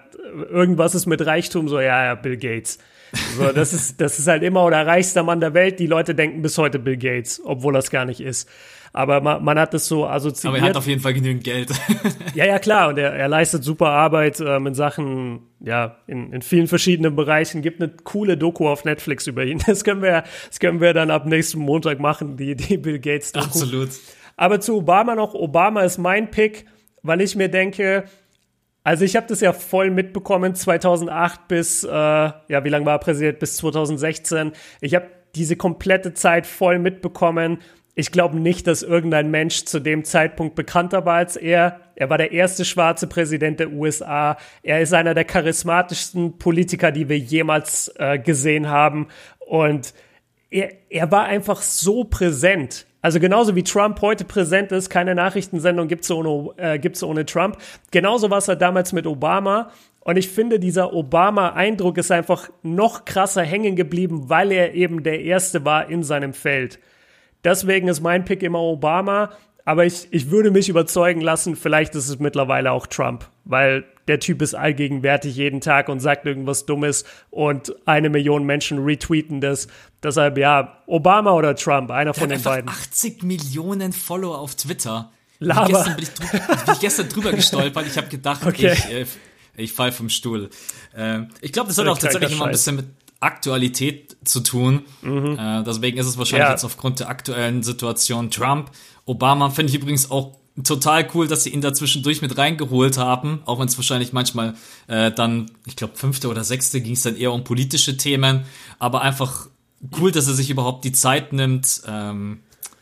[SPEAKER 2] irgendwas ist mit Reichtum, so ja, ja, Bill Gates. So, das ist, das ist halt immer der reichste Mann der Welt. Die Leute denken bis heute Bill Gates, obwohl das gar nicht ist. Aber man, man hat es so assoziiert.
[SPEAKER 1] Aber er hat auf jeden Fall genügend Geld.
[SPEAKER 2] ja, ja, klar. Und er, er leistet super Arbeit ähm, in Sachen, ja, in, in vielen verschiedenen Bereichen. Gibt eine coole Doku auf Netflix über ihn. Das können wir, das können wir dann ab nächsten Montag machen, die, die Bill Gates Doku.
[SPEAKER 1] Absolut.
[SPEAKER 2] Aber zu Obama noch. Obama ist mein Pick, weil ich mir denke, also ich habe das ja voll mitbekommen, 2008 bis, äh, ja, wie lange war er Präsident? Bis 2016. Ich habe diese komplette Zeit voll mitbekommen. Ich glaube nicht, dass irgendein Mensch zu dem Zeitpunkt bekannter war als er. Er war der erste schwarze Präsident der USA. Er ist einer der charismatischsten Politiker, die wir jemals äh, gesehen haben. Und er, er war einfach so präsent. Also genauso wie Trump heute präsent ist, keine Nachrichtensendung gibt's ohne, äh, gibt's ohne Trump. Genauso war es halt damals mit Obama. Und ich finde, dieser Obama-Eindruck ist einfach noch krasser hängen geblieben, weil er eben der Erste war in seinem Feld. Deswegen ist mein Pick immer Obama. Aber ich, ich würde mich überzeugen lassen, vielleicht ist es mittlerweile auch Trump, weil der Typ ist allgegenwärtig jeden Tag und sagt irgendwas Dummes und eine Million Menschen retweeten das. Deshalb, ja, Obama oder Trump, einer der von den beiden.
[SPEAKER 1] 80 Millionen Follower auf Twitter. Laber. Gestern bin ich, bin ich gestern drüber gestolpert. Ich habe gedacht, okay. ich, äh, ich fall vom Stuhl. Äh, ich glaube, das hat auch tatsächlich immer ein bisschen mit Aktualität zu tun. Mhm. Äh, deswegen ist es wahrscheinlich ja. jetzt aufgrund der aktuellen Situation Trump. Obama finde ich übrigens auch total cool, dass sie ihn da zwischendurch mit reingeholt haben, auch wenn es wahrscheinlich manchmal äh, dann, ich glaube, fünfte oder sechste ging es dann eher um politische Themen, aber einfach cool, dass er sich überhaupt die Zeit nimmt. Ähm,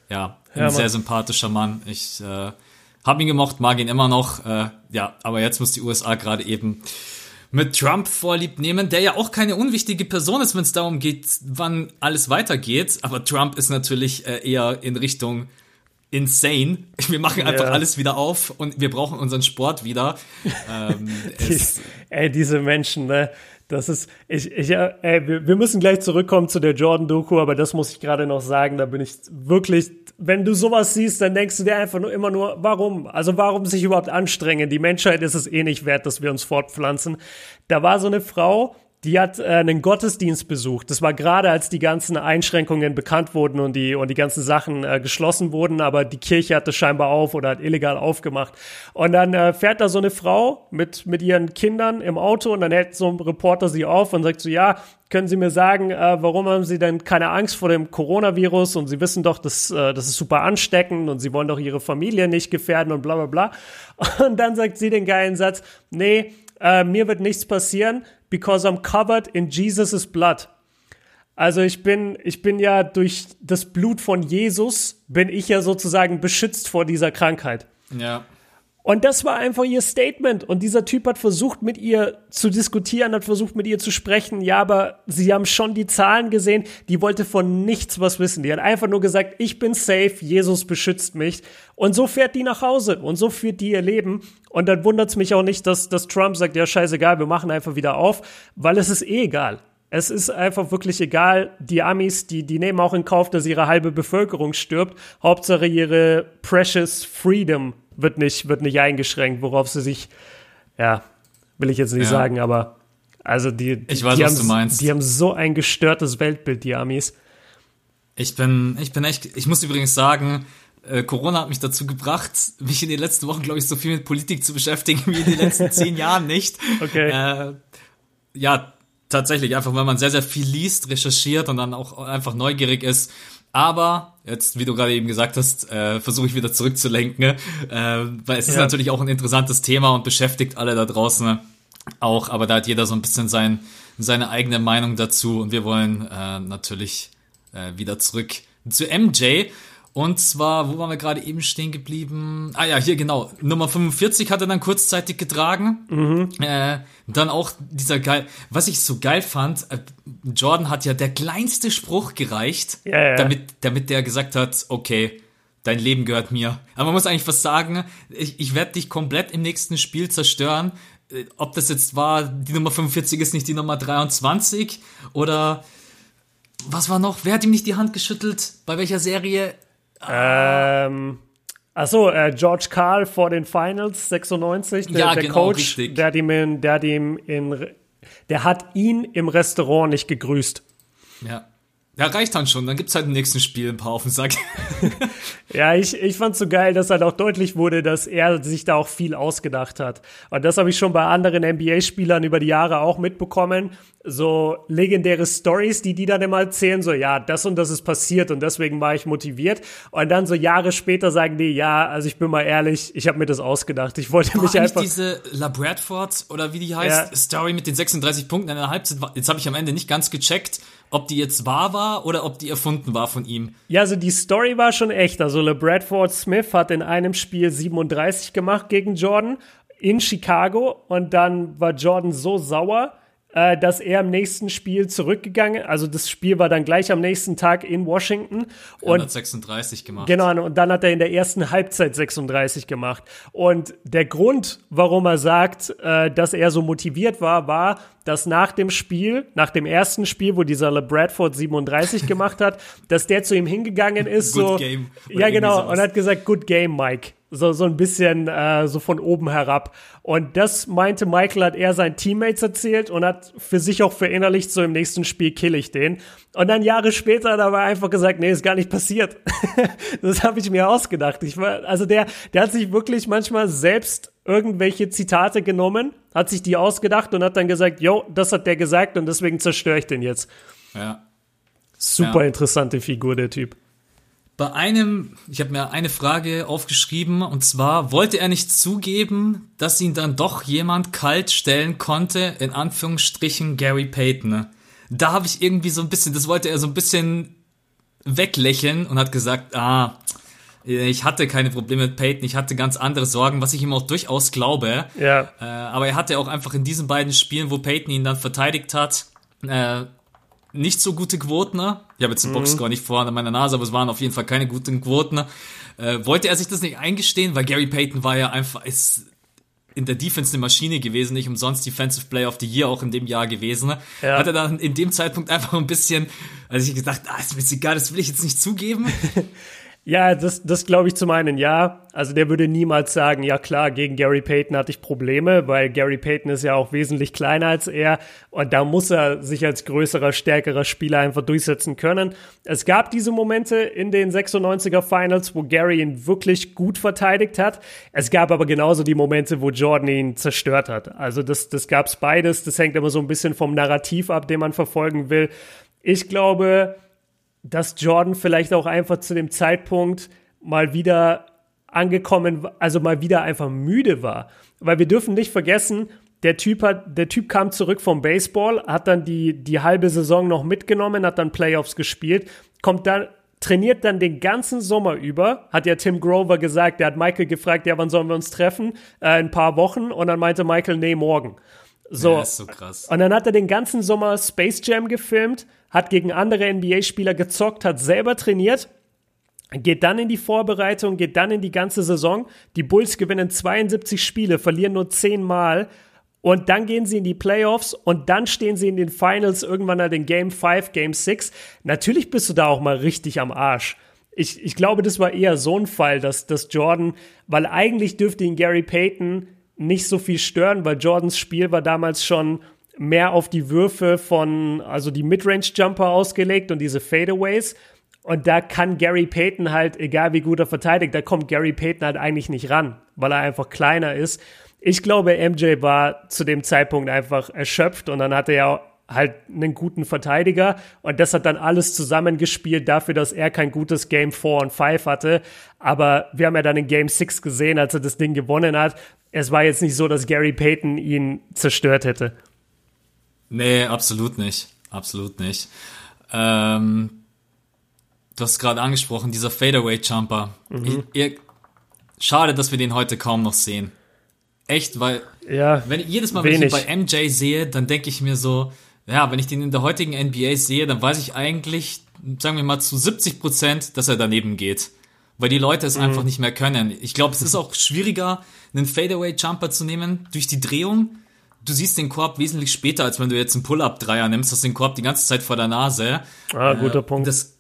[SPEAKER 1] ja, ein ja, sehr sympathischer Mann. Ich äh, habe ihn gemocht, mag ihn immer noch. Äh, ja, aber jetzt muss die USA gerade eben mit Trump vorlieb nehmen, der ja auch keine unwichtige Person ist, wenn es darum geht, wann alles weitergeht. Aber Trump ist natürlich äh, eher in Richtung insane. Wir machen einfach ja. alles wieder auf und wir brauchen unseren Sport wieder. ähm,
[SPEAKER 2] Die, ey, diese Menschen, ne? Das ist, ich, ich, ey, wir, wir müssen gleich zurückkommen zu der Jordan-Doku, aber das muss ich gerade noch sagen, da bin ich wirklich, wenn du sowas siehst, dann denkst du dir einfach nur immer nur, warum? Also warum sich überhaupt anstrengen? Die Menschheit ist es eh nicht wert, dass wir uns fortpflanzen. Da war so eine Frau, die hat äh, einen Gottesdienst besucht. Das war gerade, als die ganzen Einschränkungen bekannt wurden und die, und die ganzen Sachen äh, geschlossen wurden, aber die Kirche hatte scheinbar auf oder hat illegal aufgemacht. Und dann äh, fährt da so eine Frau mit, mit ihren Kindern im Auto und dann hält so ein Reporter sie auf und sagt so, ja, können Sie mir sagen, äh, warum haben Sie denn keine Angst vor dem Coronavirus und Sie wissen doch, dass, äh, das ist super ansteckend und Sie wollen doch Ihre Familie nicht gefährden und bla bla bla. Und dann sagt sie den geilen Satz, nee, äh, mir wird nichts passieren, because I'm covered in Jesus' blood. Also ich bin, ich bin ja durch das Blut von Jesus, bin ich ja sozusagen beschützt vor dieser Krankheit.
[SPEAKER 1] Ja.
[SPEAKER 2] Und das war einfach ihr Statement. Und dieser Typ hat versucht, mit ihr zu diskutieren, hat versucht, mit ihr zu sprechen. Ja, aber sie haben schon die Zahlen gesehen. Die wollte von nichts was wissen. Die hat einfach nur gesagt, ich bin safe, Jesus beschützt mich. Und so fährt die nach Hause. Und so führt die ihr Leben. Und dann wundert es mich auch nicht, dass, dass Trump sagt, ja, scheißegal, wir machen einfach wieder auf, weil es ist eh egal. Es ist einfach wirklich egal. Die Amis, die, die nehmen auch in Kauf, dass ihre halbe Bevölkerung stirbt. Hauptsache ihre precious freedom wird nicht, wird nicht eingeschränkt, worauf sie sich, ja, will ich jetzt nicht ja. sagen, aber also die,
[SPEAKER 1] ich weiß,
[SPEAKER 2] die
[SPEAKER 1] was
[SPEAKER 2] haben,
[SPEAKER 1] du meinst.
[SPEAKER 2] Die haben so ein gestörtes Weltbild, die Amis.
[SPEAKER 1] Ich bin, ich bin echt, ich muss übrigens sagen, äh, Corona hat mich dazu gebracht, mich in den letzten Wochen, glaube ich, so viel mit Politik zu beschäftigen wie in den letzten zehn Jahren nicht.
[SPEAKER 2] Okay.
[SPEAKER 1] Äh, ja, tatsächlich, einfach weil man sehr, sehr viel liest, recherchiert und dann auch einfach neugierig ist. Aber jetzt, wie du gerade eben gesagt hast, äh, versuche ich wieder zurückzulenken, äh, weil es ist natürlich auch ein interessantes Thema und beschäftigt alle da draußen auch, aber da hat jeder so ein bisschen sein, seine eigene Meinung dazu und wir wollen äh, natürlich äh, wieder zurück zu MJ und zwar, wo waren wir gerade eben stehen geblieben? Ah ja, hier genau. Nummer 45 hat er dann kurzzeitig getragen. Mhm. Äh, dann auch dieser geil, was ich so geil fand, äh, Jordan hat ja der kleinste Spruch gereicht, ja, ja. damit, damit der gesagt hat, okay, dein Leben gehört mir. Aber man muss eigentlich was sagen, ich, ich werde dich komplett im nächsten Spiel zerstören. Äh, ob das jetzt war, die Nummer 45 ist nicht die Nummer 23 oder was war noch? Wer hat ihm nicht die Hand geschüttelt? Bei welcher Serie?
[SPEAKER 2] Ähm, achso, äh, George Carl vor den Finals 96, der, ja, der genau, Coach, richtig. der hat ihm in, der ihm in, der hat ihn im Restaurant nicht gegrüßt.
[SPEAKER 1] Ja. Ja, reicht dann schon. Dann gibt's halt im nächsten Spiel ein paar auf den Sack.
[SPEAKER 2] ja, ich, ich fand's so geil, dass halt auch deutlich wurde, dass er sich da auch viel ausgedacht hat. Und das habe ich schon bei anderen NBA-Spielern über die Jahre auch mitbekommen. So legendäre Stories, die die dann immer erzählen, so, ja, das und das ist passiert und deswegen war ich motiviert. Und dann so Jahre später sagen die, ja, also ich bin mal ehrlich, ich habe mir das ausgedacht. Ich wollte War mich einfach.
[SPEAKER 1] diese La Bradford oder wie die heißt, ja. Story mit den 36 Punkten in der Halbzeit, jetzt habe ich am Ende nicht ganz gecheckt ob die jetzt wahr war oder ob die erfunden war von ihm.
[SPEAKER 2] Ja, also die Story war schon echt. Also LeBradford Smith hat in einem Spiel 37 gemacht gegen Jordan in Chicago und dann war Jordan so sauer, äh, dass er im nächsten Spiel zurückgegangen, also das Spiel war dann gleich am nächsten Tag in Washington
[SPEAKER 1] und hat 36 gemacht.
[SPEAKER 2] Genau, und dann hat er in der ersten Halbzeit 36 gemacht. Und der Grund, warum er sagt, äh, dass er so motiviert war, war, dass nach dem Spiel, nach dem ersten Spiel, wo dieser LeBradford 37 gemacht hat, dass der zu ihm hingegangen ist, good so, game. ja genau, und hat gesagt, good game, Mike. So, so ein bisschen äh, so von oben herab. Und das meinte Michael, hat er seinen Teammates erzählt und hat für sich auch verinnerlicht, so im nächsten Spiel kill ich den. Und dann Jahre später hat er aber einfach gesagt, nee, ist gar nicht passiert. das habe ich mir ausgedacht. Ich war, also der, der hat sich wirklich manchmal selbst irgendwelche Zitate genommen, hat sich die ausgedacht und hat dann gesagt, yo, das hat der gesagt und deswegen zerstöre ich den jetzt.
[SPEAKER 1] Ja.
[SPEAKER 2] Super ja. interessante Figur, der Typ.
[SPEAKER 1] Bei einem, ich habe mir eine Frage aufgeschrieben, und zwar, wollte er nicht zugeben, dass ihn dann doch jemand kalt stellen konnte, in Anführungsstrichen Gary Payton. Da habe ich irgendwie so ein bisschen, das wollte er so ein bisschen weglächeln und hat gesagt, ah, ich hatte keine Probleme mit Payton, ich hatte ganz andere Sorgen, was ich ihm auch durchaus glaube.
[SPEAKER 2] Ja.
[SPEAKER 1] Äh, aber er hatte auch einfach in diesen beiden Spielen, wo Payton ihn dann verteidigt hat, äh, nicht so gute Quoten. Ne? Ich habe jetzt den mhm. Boxscore nicht vor an meiner Nase, aber es waren auf jeden Fall keine guten Quoten. Äh, wollte er sich das nicht eingestehen, weil Gary Payton war ja einfach ist in der Defense eine Maschine gewesen, nicht umsonst Defensive Player of the Year auch in dem Jahr gewesen. Ja. Hat er dann in dem Zeitpunkt einfach ein bisschen, also ich gedacht, ah, ist mir egal, das will ich jetzt nicht zugeben.
[SPEAKER 2] Ja, das, das glaube ich zum einen ja. Also der würde niemals sagen, ja klar, gegen Gary Payton hatte ich Probleme, weil Gary Payton ist ja auch wesentlich kleiner als er und da muss er sich als größerer, stärkerer Spieler einfach durchsetzen können. Es gab diese Momente in den 96er Finals, wo Gary ihn wirklich gut verteidigt hat. Es gab aber genauso die Momente, wo Jordan ihn zerstört hat. Also das, das gab's beides. Das hängt immer so ein bisschen vom Narrativ ab, den man verfolgen will. Ich glaube, dass Jordan vielleicht auch einfach zu dem Zeitpunkt mal wieder angekommen, also mal wieder einfach müde war. Weil wir dürfen nicht vergessen, der Typ hat, der Typ kam zurück vom Baseball, hat dann die, die halbe Saison noch mitgenommen, hat dann Playoffs gespielt, kommt dann, trainiert dann den ganzen Sommer über, hat ja Tim Grover gesagt, der hat Michael gefragt, ja, wann sollen wir uns treffen? Äh, ein paar Wochen und dann meinte Michael, nee, morgen. So. Ja,
[SPEAKER 1] ist so krass.
[SPEAKER 2] Und dann hat er den ganzen Sommer Space Jam gefilmt, hat gegen andere NBA-Spieler gezockt, hat selber trainiert, geht dann in die Vorbereitung, geht dann in die ganze Saison. Die Bulls gewinnen 72 Spiele, verlieren nur 10 Mal. Und dann gehen sie in die Playoffs und dann stehen sie in den Finals irgendwann an den Game 5, Game 6. Natürlich bist du da auch mal richtig am Arsch. Ich, ich glaube, das war eher so ein Fall, dass, dass Jordan, weil eigentlich dürfte ihn Gary Payton nicht so viel stören, weil Jordans Spiel war damals schon mehr auf die Würfe von, also die Midrange-Jumper ausgelegt und diese Fadeaways. Und da kann Gary Payton halt, egal wie gut er verteidigt, da kommt Gary Payton halt eigentlich nicht ran, weil er einfach kleiner ist. Ich glaube, MJ war zu dem Zeitpunkt einfach erschöpft und dann hatte er halt einen guten Verteidiger und das hat dann alles zusammengespielt dafür, dass er kein gutes Game 4 und 5 hatte. Aber wir haben ja dann in Game 6 gesehen, als er das Ding gewonnen hat. Es war jetzt nicht so, dass Gary Payton ihn zerstört hätte.
[SPEAKER 1] Nee, absolut nicht. Absolut nicht. Ähm, du hast gerade angesprochen, dieser Fadeaway-Jumper. Mhm. schade, dass wir den heute kaum noch sehen. Echt, weil
[SPEAKER 2] ja,
[SPEAKER 1] wenn jedes Mal, wenn ich ihn bei MJ sehe, dann denke ich mir so, ja, wenn ich den in der heutigen NBA sehe, dann weiß ich eigentlich, sagen wir mal zu 70 Prozent, dass er daneben geht. Weil die Leute es mhm. einfach nicht mehr können. Ich glaube, es ist auch schwieriger, einen Fadeaway-Jumper zu nehmen durch die Drehung, du siehst den Korb wesentlich später, als wenn du jetzt einen Pull-Up-Dreier nimmst, hast den Korb die ganze Zeit vor der Nase.
[SPEAKER 2] Ah, guter äh, Punkt.
[SPEAKER 1] Das,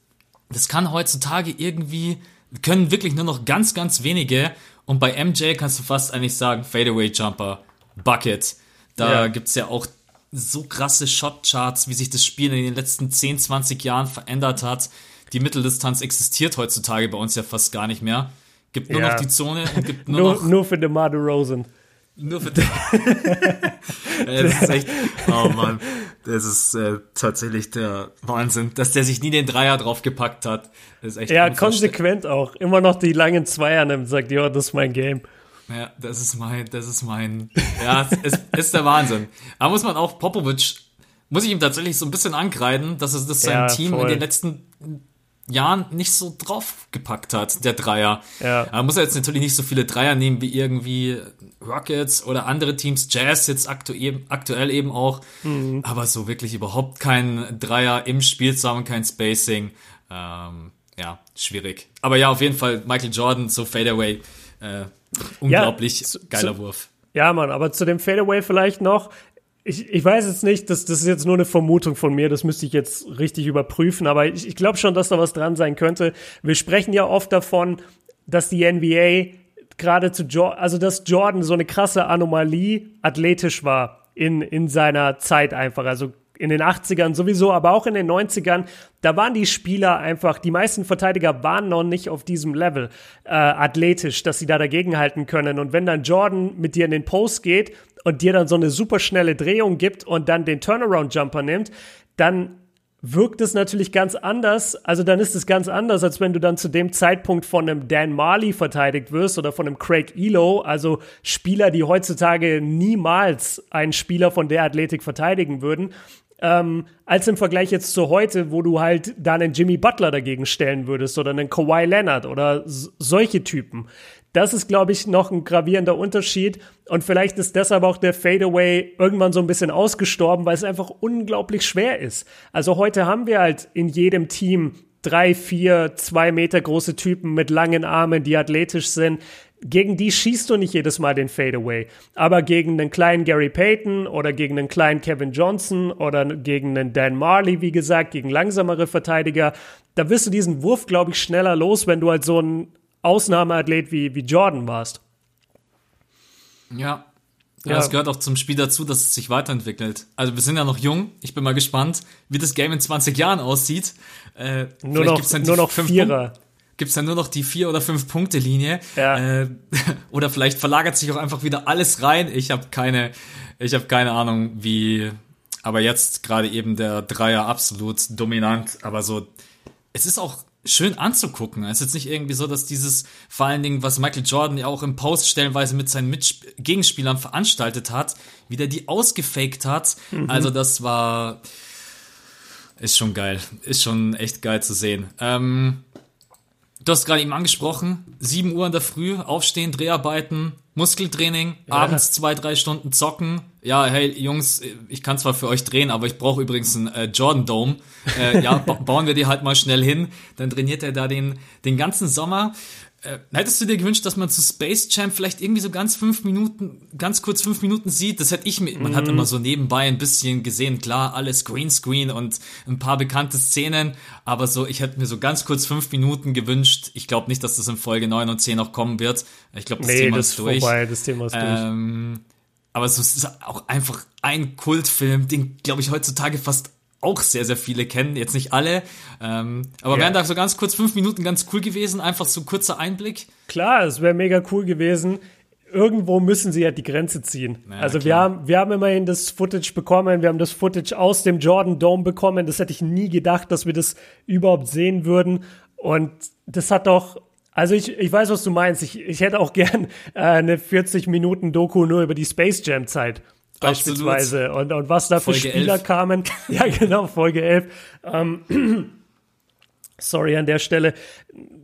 [SPEAKER 1] das kann heutzutage irgendwie, können wirklich nur noch ganz, ganz wenige. Und bei MJ kannst du fast eigentlich sagen, Fadeaway-Jumper, Bucket. Da ja. gibt's ja auch so krasse Shot-Charts, wie sich das Spiel in den letzten 10, 20 Jahren verändert hat. Die Mitteldistanz existiert heutzutage bei uns ja fast gar nicht mehr. Gibt nur ja. noch die Zone und gibt nur,
[SPEAKER 2] nur
[SPEAKER 1] noch.
[SPEAKER 2] Nur für DeMar DeRozan.
[SPEAKER 1] Nur für das ist echt, oh Mann, das ist äh, tatsächlich der Wahnsinn, dass der sich nie den Dreier draufgepackt hat. Das ist echt
[SPEAKER 2] ja, konsequent auch. Immer noch die langen Zweier nimmt, und sagt, ja, das ist mein Game.
[SPEAKER 1] Ja, das ist mein, das ist mein, ja, es ist, ist der Wahnsinn. Aber muss man auch Popovic, muss ich ihm tatsächlich so ein bisschen ankreiden, dass es das sein ja, Team voll. in den letzten Jahren nicht so draufgepackt hat, der Dreier.
[SPEAKER 2] Ja.
[SPEAKER 1] Man muss ja jetzt natürlich nicht so viele Dreier nehmen wie irgendwie Rockets oder andere Teams, Jazz jetzt aktuell, aktuell eben auch, mhm. aber so wirklich überhaupt kein Dreier im Spiel zu haben, kein Spacing, ähm, ja, schwierig. Aber ja, auf jeden Fall Michael Jordan, so Fadeaway, äh, unglaublich ja, geiler
[SPEAKER 2] zu,
[SPEAKER 1] Wurf.
[SPEAKER 2] Ja, Mann, aber zu dem Fadeaway vielleicht noch, ich, ich weiß jetzt nicht, das, das ist jetzt nur eine Vermutung von mir, das müsste ich jetzt richtig überprüfen, aber ich, ich glaube schon, dass da was dran sein könnte. Wir sprechen ja oft davon, dass die NBA gerade zu Jordan, also dass Jordan so eine krasse Anomalie athletisch war in, in seiner Zeit einfach. Also in den 80ern sowieso, aber auch in den 90ern, da waren die Spieler einfach, die meisten Verteidiger waren noch nicht auf diesem Level äh, athletisch, dass sie da dagegenhalten können. Und wenn dann Jordan mit dir in den Post geht und dir dann so eine super schnelle Drehung gibt und dann den Turnaround-Jumper nimmt, dann wirkt es natürlich ganz anders. Also dann ist es ganz anders, als wenn du dann zu dem Zeitpunkt von einem Dan Marley verteidigt wirst oder von einem Craig Elo, also Spieler, die heutzutage niemals einen Spieler von der Athletik verteidigen würden. Ähm, als im Vergleich jetzt zu heute, wo du halt da einen Jimmy Butler dagegen stellen würdest oder einen Kawhi Leonard oder solche Typen. Das ist, glaube ich, noch ein gravierender Unterschied. Und vielleicht ist deshalb auch der Fadeaway irgendwann so ein bisschen ausgestorben, weil es einfach unglaublich schwer ist. Also heute haben wir halt in jedem Team drei, vier, zwei Meter große Typen mit langen Armen, die athletisch sind. Gegen die schießt du nicht jedes Mal den Fadeaway. Aber gegen einen kleinen Gary Payton oder gegen einen kleinen Kevin Johnson oder gegen einen Dan Marley, wie gesagt, gegen langsamere Verteidiger, da wirst du diesen Wurf, glaube ich, schneller los, wenn du halt so ein Ausnahmeathlet wie, wie Jordan warst.
[SPEAKER 1] Ja. Ja, ja, es gehört auch zum Spiel dazu, dass es sich weiterentwickelt. Also wir sind ja noch jung. Ich bin mal gespannt, wie das Game in 20 Jahren aussieht.
[SPEAKER 2] Äh, nur noch, nur noch Vierer.
[SPEAKER 1] Gibt es dann nur noch die vier oder fünf Punkte Linie? Ja. Äh, oder vielleicht verlagert sich auch einfach wieder alles rein. Ich habe keine, ich habe keine Ahnung, wie. Aber jetzt gerade eben der Dreier absolut dominant. Aber so, es ist auch schön anzugucken. Es ist jetzt nicht irgendwie so, dass dieses, vor allen Dingen, was Michael Jordan ja auch im Post stellenweise mit seinen Mitsp Gegenspielern veranstaltet hat, wie der die ausgefaked hat. Mhm. Also das war, ist schon geil. Ist schon echt geil zu sehen. Ähm, du hast gerade eben angesprochen, 7 Uhr in der Früh, aufstehen, Dreharbeiten, Muskeltraining, ja. abends zwei, drei Stunden zocken. Ja, hey Jungs, ich kann zwar für euch drehen, aber ich brauche übrigens einen äh, Jordan Dome. Äh, ja, ba bauen wir die halt mal schnell hin. Dann trainiert er da den, den ganzen Sommer. Äh, hättest du dir gewünscht, dass man zu Space Jam vielleicht irgendwie so ganz fünf Minuten, ganz kurz fünf Minuten sieht? Das hätte ich mir, man hat mhm. immer so nebenbei ein bisschen gesehen, klar, alles Greenscreen und ein paar bekannte Szenen, aber so, ich hätte mir so ganz kurz fünf Minuten gewünscht. Ich glaube nicht, dass das in Folge neun und zehn noch kommen wird. Ich glaube, das nee, Thema das ist durch. Vorbei, das Thema ist ähm, durch. Aber es ist auch einfach ein Kultfilm, den, glaube ich, heutzutage fast auch sehr, sehr viele kennen, jetzt nicht alle. Ähm, aber ja. wären da so ganz kurz fünf Minuten ganz cool gewesen, einfach so kurzer Einblick?
[SPEAKER 2] Klar, es wäre mega cool gewesen. Irgendwo müssen sie ja die Grenze ziehen. Ja, also wir haben, wir haben immerhin das Footage bekommen, wir haben das Footage aus dem Jordan Dome bekommen. Das hätte ich nie gedacht, dass wir das überhaupt sehen würden. Und das hat doch also ich, ich weiß, was du meinst. Ich, ich hätte auch gern äh, eine 40 Minuten Doku nur über die Space Jam Zeit beispielsweise und, und was da für Folge Spieler 11. kamen. Ja, genau, Folge 11. Ähm, sorry an der Stelle.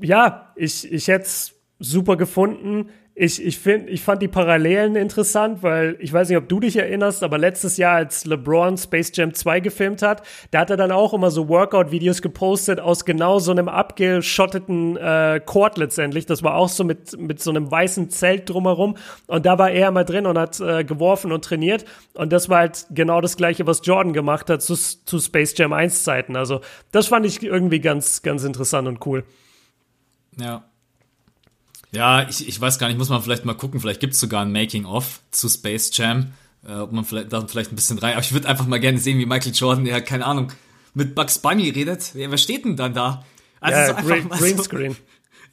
[SPEAKER 2] Ja, ich, ich hätte es super gefunden ich, ich, find, ich fand die Parallelen interessant, weil ich weiß nicht, ob du dich erinnerst, aber letztes Jahr, als LeBron Space Jam 2 gefilmt hat, da hat er dann auch immer so Workout-Videos gepostet aus genau so einem abgeschotteten äh, Court letztendlich. Das war auch so mit, mit so einem weißen Zelt drumherum. Und da war er mal drin und hat äh, geworfen und trainiert. Und das war halt genau das Gleiche, was Jordan gemacht hat zu, zu Space Jam 1 Zeiten. Also das fand ich irgendwie ganz, ganz interessant und cool.
[SPEAKER 1] Ja, ja, ich, ich weiß gar nicht, muss man vielleicht mal gucken. Vielleicht gibt's sogar ein Making-of zu Space Jam. Äh, ob man vielleicht da vielleicht ein bisschen rein. Aber ich würde einfach mal gerne sehen, wie Michael Jordan, ja, keine Ahnung, mit Bugs Bunny redet. Ja, wer steht denn dann da?
[SPEAKER 2] Also ja, so Green, Greenscreen. So,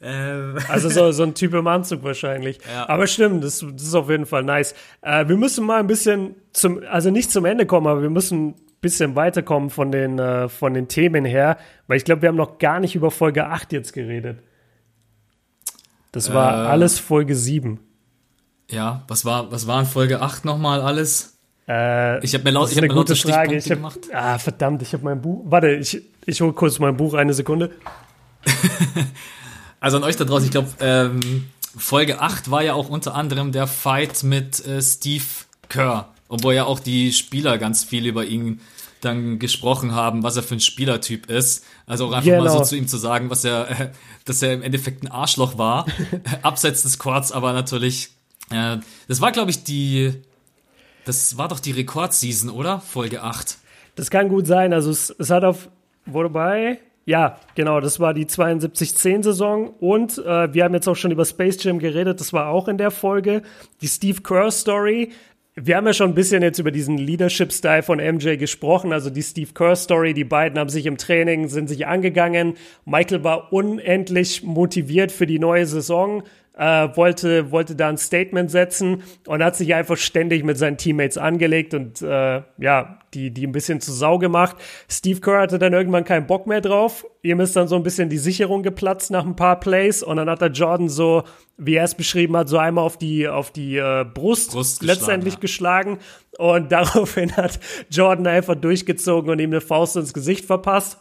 [SPEAKER 2] ähm. Also so, so ein Typ im Anzug wahrscheinlich. Ja. Aber stimmt, das, das ist auf jeden Fall nice. Äh, wir müssen mal ein bisschen zum, also nicht zum Ende kommen, aber wir müssen ein bisschen weiterkommen von den, äh, von den Themen her, weil ich glaube, wir haben noch gar nicht über Folge 8 jetzt geredet. Das war äh, alles Folge 7.
[SPEAKER 1] Ja, was war, was war in Folge 8 nochmal alles?
[SPEAKER 2] Äh, ich habe mir laut, ich hab mir lauter Frage. Ich hab, gemacht. Ah, verdammt, ich habe mein Buch. Warte, ich, ich hole kurz mein Buch, eine Sekunde.
[SPEAKER 1] also an euch da draußen, ich glaube, ähm, Folge 8 war ja auch unter anderem der Fight mit äh, Steve Kerr, obwohl ja auch die Spieler ganz viel über ihn dann gesprochen haben, was er für ein Spielertyp ist. Also auch einfach genau. mal so genau. zu ihm zu sagen, was er, äh, dass er im Endeffekt ein Arschloch war, abseits des Quads, aber natürlich, äh, das war glaube ich die, das war doch die Rekordseason, oder? Folge 8.
[SPEAKER 2] Das kann gut sein, also es, es hat auf, wobei, Ja, genau, das war die 72-10-Saison und äh, wir haben jetzt auch schon über Space Jam geredet, das war auch in der Folge. Die Steve Kerr-Story, wir haben ja schon ein bisschen jetzt über diesen Leadership-Style von MJ gesprochen, also die Steve Kerr-Story, die beiden haben sich im Training, sind sich angegangen. Michael war unendlich motiviert für die neue Saison, äh, wollte, wollte da ein Statement setzen und hat sich einfach ständig mit seinen Teammates angelegt und äh, ja, die, die ein bisschen zu Sau gemacht. Steve Kerr hatte dann irgendwann keinen Bock mehr drauf. Ihm ist dann so ein bisschen die Sicherung geplatzt nach ein paar Plays und dann hat er Jordan so, wie er es beschrieben hat, so einmal auf die, auf die äh, Brust, Brust letztendlich geschlagen, ja. geschlagen und daraufhin hat Jordan einfach durchgezogen und ihm eine Faust ins Gesicht verpasst.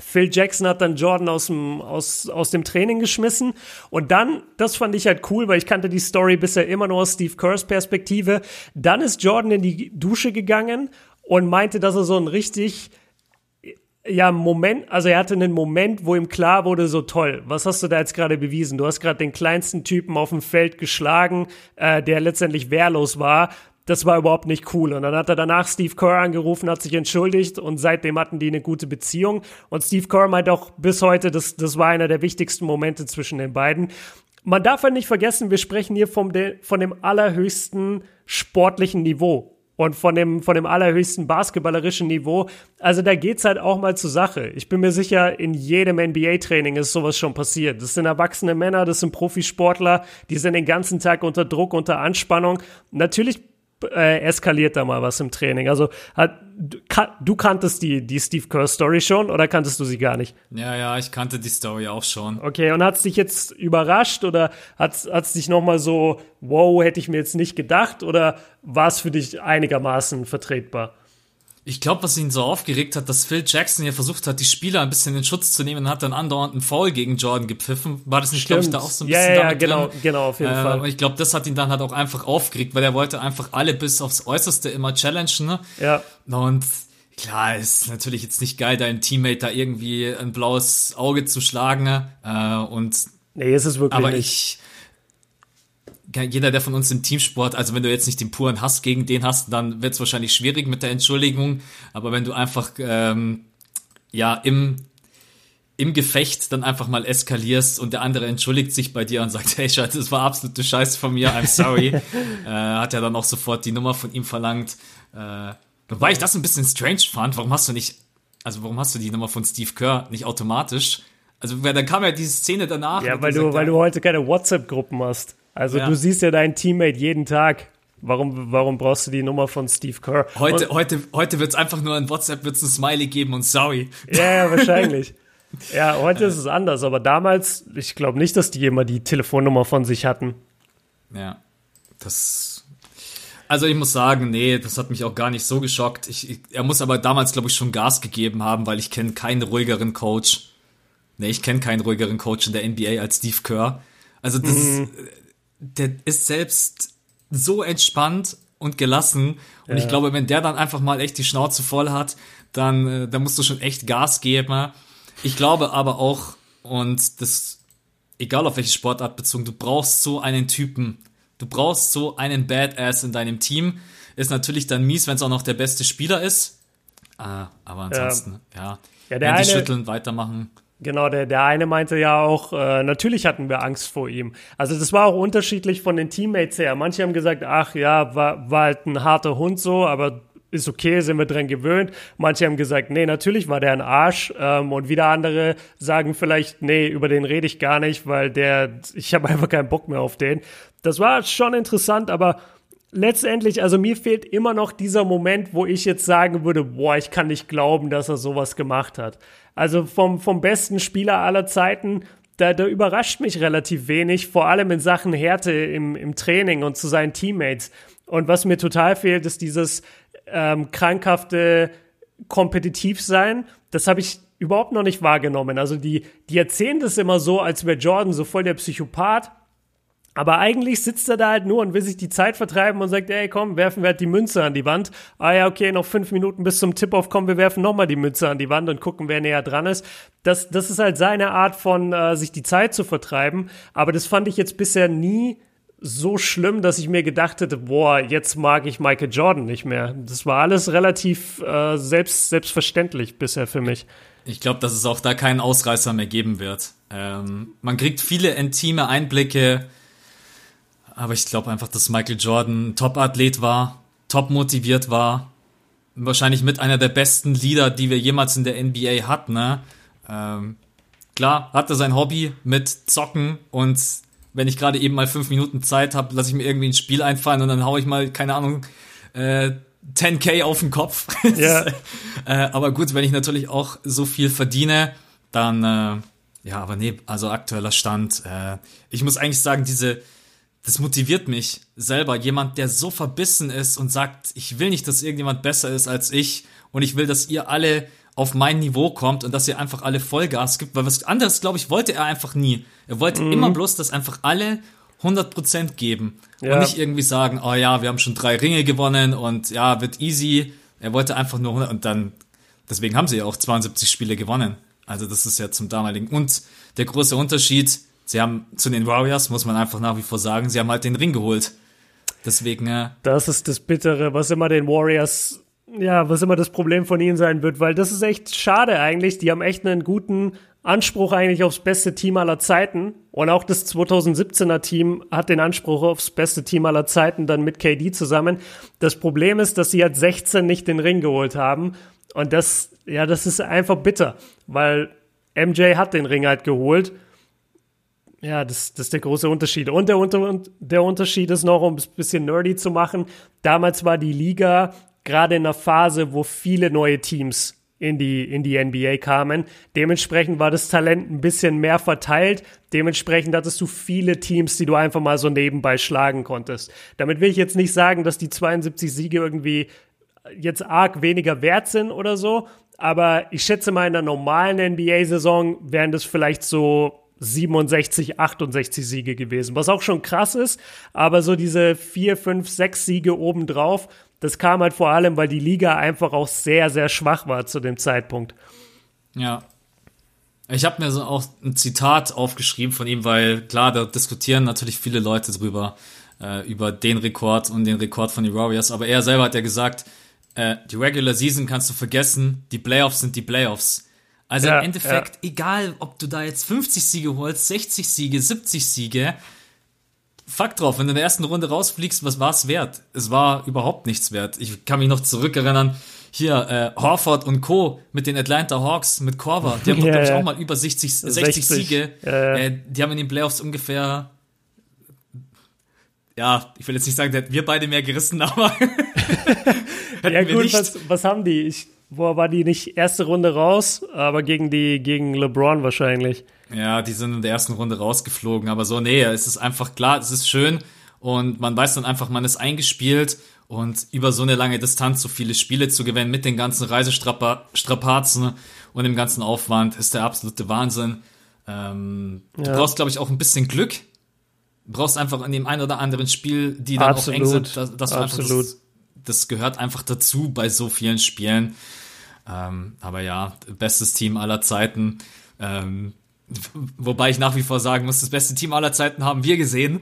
[SPEAKER 2] Phil Jackson hat dann Jordan aus dem, aus, aus dem Training geschmissen. Und dann, das fand ich halt cool, weil ich kannte die Story bisher immer nur aus Steve Kerrs Perspektive. Dann ist Jordan in die Dusche gegangen und meinte, dass er so ein richtig, ja, Moment, also er hatte einen Moment, wo ihm klar wurde, so toll, was hast du da jetzt gerade bewiesen? Du hast gerade den kleinsten Typen auf dem Feld geschlagen, äh, der letztendlich wehrlos war das war überhaupt nicht cool. Und dann hat er danach Steve Kerr angerufen, hat sich entschuldigt und seitdem hatten die eine gute Beziehung. Und Steve Kerr meint auch bis heute, das, das war einer der wichtigsten Momente zwischen den beiden. Man darf halt nicht vergessen, wir sprechen hier vom de, von dem allerhöchsten sportlichen Niveau und von dem, von dem allerhöchsten basketballerischen Niveau. Also da geht's halt auch mal zur Sache. Ich bin mir sicher, in jedem NBA-Training ist sowas schon passiert. Das sind erwachsene Männer, das sind Profisportler, die sind den ganzen Tag unter Druck, unter Anspannung. Natürlich äh, eskaliert da mal was im Training. Also hat, du kanntest die, die Steve Kerr Story schon oder kanntest du sie gar nicht?
[SPEAKER 1] Ja, ja, ich kannte die Story auch schon.
[SPEAKER 2] Okay, und hat es dich jetzt überrascht oder hat es dich nochmal so, wow, hätte ich mir jetzt nicht gedacht oder war es für dich einigermaßen vertretbar?
[SPEAKER 1] Ich glaube, was ihn so aufgeregt hat, dass Phil Jackson ja versucht hat, die Spieler ein bisschen in Schutz zu nehmen und hat dann andauernd einen Foul gegen Jordan gepfiffen. War das nicht, glaube ich, da auch so ein bisschen
[SPEAKER 2] Ja, ja, genau, drin? genau, auf jeden
[SPEAKER 1] äh,
[SPEAKER 2] Fall.
[SPEAKER 1] Ich glaube, das hat ihn dann halt auch einfach aufgeregt, weil er wollte einfach alle bis aufs Äußerste immer challengen. Ne?
[SPEAKER 2] Ja.
[SPEAKER 1] Und klar, ist natürlich jetzt nicht geil, deinem Teammate da irgendwie ein blaues Auge zu schlagen. Ne? Äh, und
[SPEAKER 2] Nee, ist es wirklich
[SPEAKER 1] aber
[SPEAKER 2] nicht.
[SPEAKER 1] ich jeder, der von uns im Teamsport, also wenn du jetzt nicht den puren Hass gegen den hast, dann wird es wahrscheinlich schwierig mit der Entschuldigung. Aber wenn du einfach ähm, ja im im Gefecht dann einfach mal eskalierst und der andere entschuldigt sich bei dir und sagt, hey Schatz, das war absolute Scheiße von mir, I'm sorry, äh, hat er dann auch sofort die Nummer von ihm verlangt. Äh, wobei ich das ein bisschen strange fand, warum hast du nicht, also warum hast du die Nummer von Steve Kerr nicht automatisch? Also dann kam ja diese Szene danach.
[SPEAKER 2] Ja, weil du, weil du heute keine WhatsApp-Gruppen hast. Also ja. du siehst ja deinen Teammate jeden Tag. Warum, warum brauchst du die Nummer von Steve Kerr?
[SPEAKER 1] Heute, und, heute, heute wird es einfach nur ein WhatsApp, wird es ein Smiley geben und sorry.
[SPEAKER 2] Ja, ja wahrscheinlich. ja, heute ist es anders, aber damals, ich glaube nicht, dass die immer die Telefonnummer von sich hatten.
[SPEAKER 1] Ja, das. Also ich muss sagen, nee, das hat mich auch gar nicht so geschockt. Ich, ich, er muss aber damals, glaube ich, schon Gas gegeben haben, weil ich kenne keinen ruhigeren Coach. Nee, ich kenne keinen ruhigeren Coach in der NBA als Steve Kerr. Also das, mhm der ist selbst so entspannt und gelassen. Und ja. ich glaube, wenn der dann einfach mal echt die Schnauze voll hat, dann, äh, dann musst du schon echt Gas geben. Ich glaube aber auch, und das, egal auf welche Sportart bezogen, du brauchst so einen Typen. Du brauchst so einen Badass in deinem Team. Ist natürlich dann mies, wenn es auch noch der beste Spieler ist. Ah, aber ansonsten, ja. ja. ja der eine, schütteln, weitermachen.
[SPEAKER 2] Genau, der, der eine meinte ja auch, äh, natürlich hatten wir Angst vor ihm. Also das war auch unterschiedlich von den Teammates her. Manche haben gesagt, ach ja, war, war halt ein harter Hund so, aber ist okay, sind wir dran gewöhnt. Manche haben gesagt, nee, natürlich war der ein Arsch. Ähm, und wieder andere sagen vielleicht, nee, über den rede ich gar nicht, weil der, ich habe einfach keinen Bock mehr auf den. Das war schon interessant, aber letztendlich, also mir fehlt immer noch dieser Moment, wo ich jetzt sagen würde, boah, ich kann nicht glauben, dass er sowas gemacht hat. Also vom, vom besten Spieler aller Zeiten, da, da überrascht mich relativ wenig, vor allem in Sachen Härte im, im Training und zu seinen Teammates. Und was mir total fehlt, ist dieses ähm, krankhafte Kompetitivsein. Das habe ich überhaupt noch nicht wahrgenommen. Also die, die erzählen das immer so, als wäre Jordan so voll der Psychopath. Aber eigentlich sitzt er da halt nur und will sich die Zeit vertreiben und sagt, ey, komm, werfen wir halt die Münze an die Wand. Ah ja, okay, noch fünf Minuten bis zum Tip-Off, komm, wir werfen nochmal die Münze an die Wand und gucken, wer näher dran ist. Das, das ist halt seine Art von, äh, sich die Zeit zu vertreiben. Aber das fand ich jetzt bisher nie so schlimm, dass ich mir gedacht hätte, boah, jetzt mag ich Michael Jordan nicht mehr. Das war alles relativ äh, selbst, selbstverständlich bisher für mich.
[SPEAKER 1] Ich glaube, dass es auch da keinen Ausreißer mehr geben wird. Ähm, man kriegt viele intime Einblicke, aber ich glaube einfach, dass Michael Jordan ein Top-Athlet war, top motiviert war, wahrscheinlich mit einer der besten Leader, die wir jemals in der NBA hatten. Ne? Ähm, klar, hatte sein Hobby mit Zocken und wenn ich gerade eben mal fünf Minuten Zeit habe, lasse ich mir irgendwie ein Spiel einfallen und dann haue ich mal, keine Ahnung, äh, 10k auf den Kopf. Ja. äh, aber gut, wenn ich natürlich auch so viel verdiene, dann äh, ja, aber nee, also aktueller Stand. Äh, ich muss eigentlich sagen, diese, das motiviert mich selber. Jemand, der so verbissen ist und sagt, ich will nicht, dass irgendjemand besser ist als ich und ich will, dass ihr alle auf mein Niveau kommt und dass ihr einfach alle Vollgas gibt, weil was anderes, glaube ich, wollte er einfach nie. Er wollte mhm. immer bloß, dass einfach alle 100% geben ja. und nicht irgendwie sagen, oh ja, wir haben schon drei Ringe gewonnen und ja, wird easy. Er wollte einfach nur 100 und dann, deswegen haben sie ja auch 72 Spiele gewonnen. Also das ist ja zum damaligen. Und der große Unterschied, sie haben zu den Warriors, muss man einfach nach wie vor sagen, sie haben halt den Ring geholt. Deswegen, ja.
[SPEAKER 2] Das ist das Bittere, was immer den Warriors, ja, was immer das Problem von ihnen sein wird, weil das ist echt schade eigentlich. Die haben echt einen guten Anspruch eigentlich aufs beste Team aller Zeiten. Und auch das 2017er Team hat den Anspruch aufs beste Team aller Zeiten dann mit KD zusammen. Das Problem ist, dass sie halt 16 nicht den Ring geholt haben. Und das, ja, das ist einfach bitter, weil MJ hat den Ring halt geholt. Ja, das, das ist der große Unterschied. Und der, Unter der Unterschied ist noch, um es ein bisschen nerdy zu machen, damals war die Liga gerade in einer Phase, wo viele neue Teams in die, in die NBA kamen. Dementsprechend war das Talent ein bisschen mehr verteilt. Dementsprechend hattest du viele Teams, die du einfach mal so nebenbei schlagen konntest. Damit will ich jetzt nicht sagen, dass die 72 Siege irgendwie jetzt arg weniger wert sind oder so. Aber ich schätze mal, in der normalen NBA-Saison wären das vielleicht so 67, 68 Siege gewesen, was auch schon krass ist. Aber so diese vier, fünf, sechs Siege obendrauf, das kam halt vor allem, weil die Liga einfach auch sehr, sehr schwach war zu dem Zeitpunkt.
[SPEAKER 1] Ja. Ich habe mir so auch ein Zitat aufgeschrieben von ihm, weil klar, da diskutieren natürlich viele Leute drüber, äh, über den Rekord und den Rekord von den Warriors. Aber er selber hat ja gesagt, äh, die Regular Season kannst du vergessen, die Playoffs sind die Playoffs. Also ja, im Endeffekt, ja. egal ob du da jetzt 50 Siege holst, 60 Siege, 70 Siege, Fakt drauf, wenn du in der ersten Runde rausfliegst, was war es wert? Es war überhaupt nichts wert. Ich kann mich noch zurückerinnern, hier äh, Horford und Co. mit den Atlanta Hawks, mit Korver, die haben ja, doch, glaube ich, auch mal über 60, 60, 60. Siege. Äh, die haben in den Playoffs ungefähr, ja, ich will jetzt nicht sagen, da hätten wir beide mehr gerissen, aber
[SPEAKER 2] ja gut, was, was haben die? Ich, wo war die nicht erste Runde raus, aber gegen die, gegen LeBron wahrscheinlich.
[SPEAKER 1] Ja, die sind in der ersten Runde rausgeflogen, aber so, nee, es ist einfach klar, es ist schön und man weiß dann einfach, man ist eingespielt und über so eine lange Distanz so viele Spiele zu gewinnen mit den ganzen Reisestrapazen und dem ganzen Aufwand ist der absolute Wahnsinn. Ähm, ja. Du brauchst, glaube ich, auch ein bisschen Glück. Du brauchst einfach in dem einen oder anderen Spiel, die dann Absolut. auch eng sind, dass, dass du Absolut. einfach das, das gehört einfach dazu bei so vielen Spielen. Ähm, aber ja, bestes Team aller Zeiten. Ähm, Wobei ich nach wie vor sagen muss, das beste Team aller Zeiten haben wir gesehen.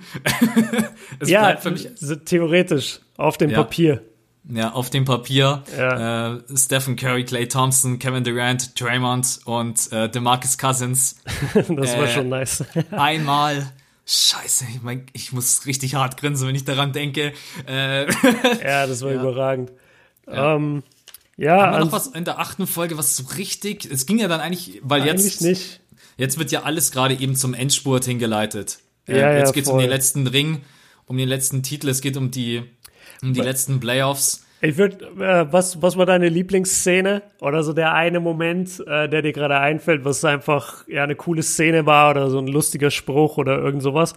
[SPEAKER 2] ja, für mich theoretisch, auf dem ja. Papier.
[SPEAKER 1] Ja, auf dem Papier. Ja. Äh, Stephen Curry, Clay Thompson, Kevin Durant, Draymond und äh, DeMarcus Cousins.
[SPEAKER 2] das war äh, schon nice.
[SPEAKER 1] einmal. Scheiße, ich, mein, ich muss richtig hart grinsen, wenn ich daran denke. Äh,
[SPEAKER 2] ja, das war ja. überragend. Ja. Um, ähm, ja,
[SPEAKER 1] Haben wir noch was in der achten Folge, was so richtig, es ging ja dann eigentlich, weil eigentlich jetzt,
[SPEAKER 2] nicht.
[SPEAKER 1] Jetzt wird ja alles gerade eben zum Endspurt hingeleitet. Äh, ja, jetzt ja, geht es um den letzten Ring, um den letzten Titel, es geht um die, um die letzten Playoffs.
[SPEAKER 2] Ich würde, äh, was, was war deine Lieblingsszene oder so der eine Moment, äh, der dir gerade einfällt, was einfach ja eine coole Szene war oder so ein lustiger Spruch oder irgend sowas?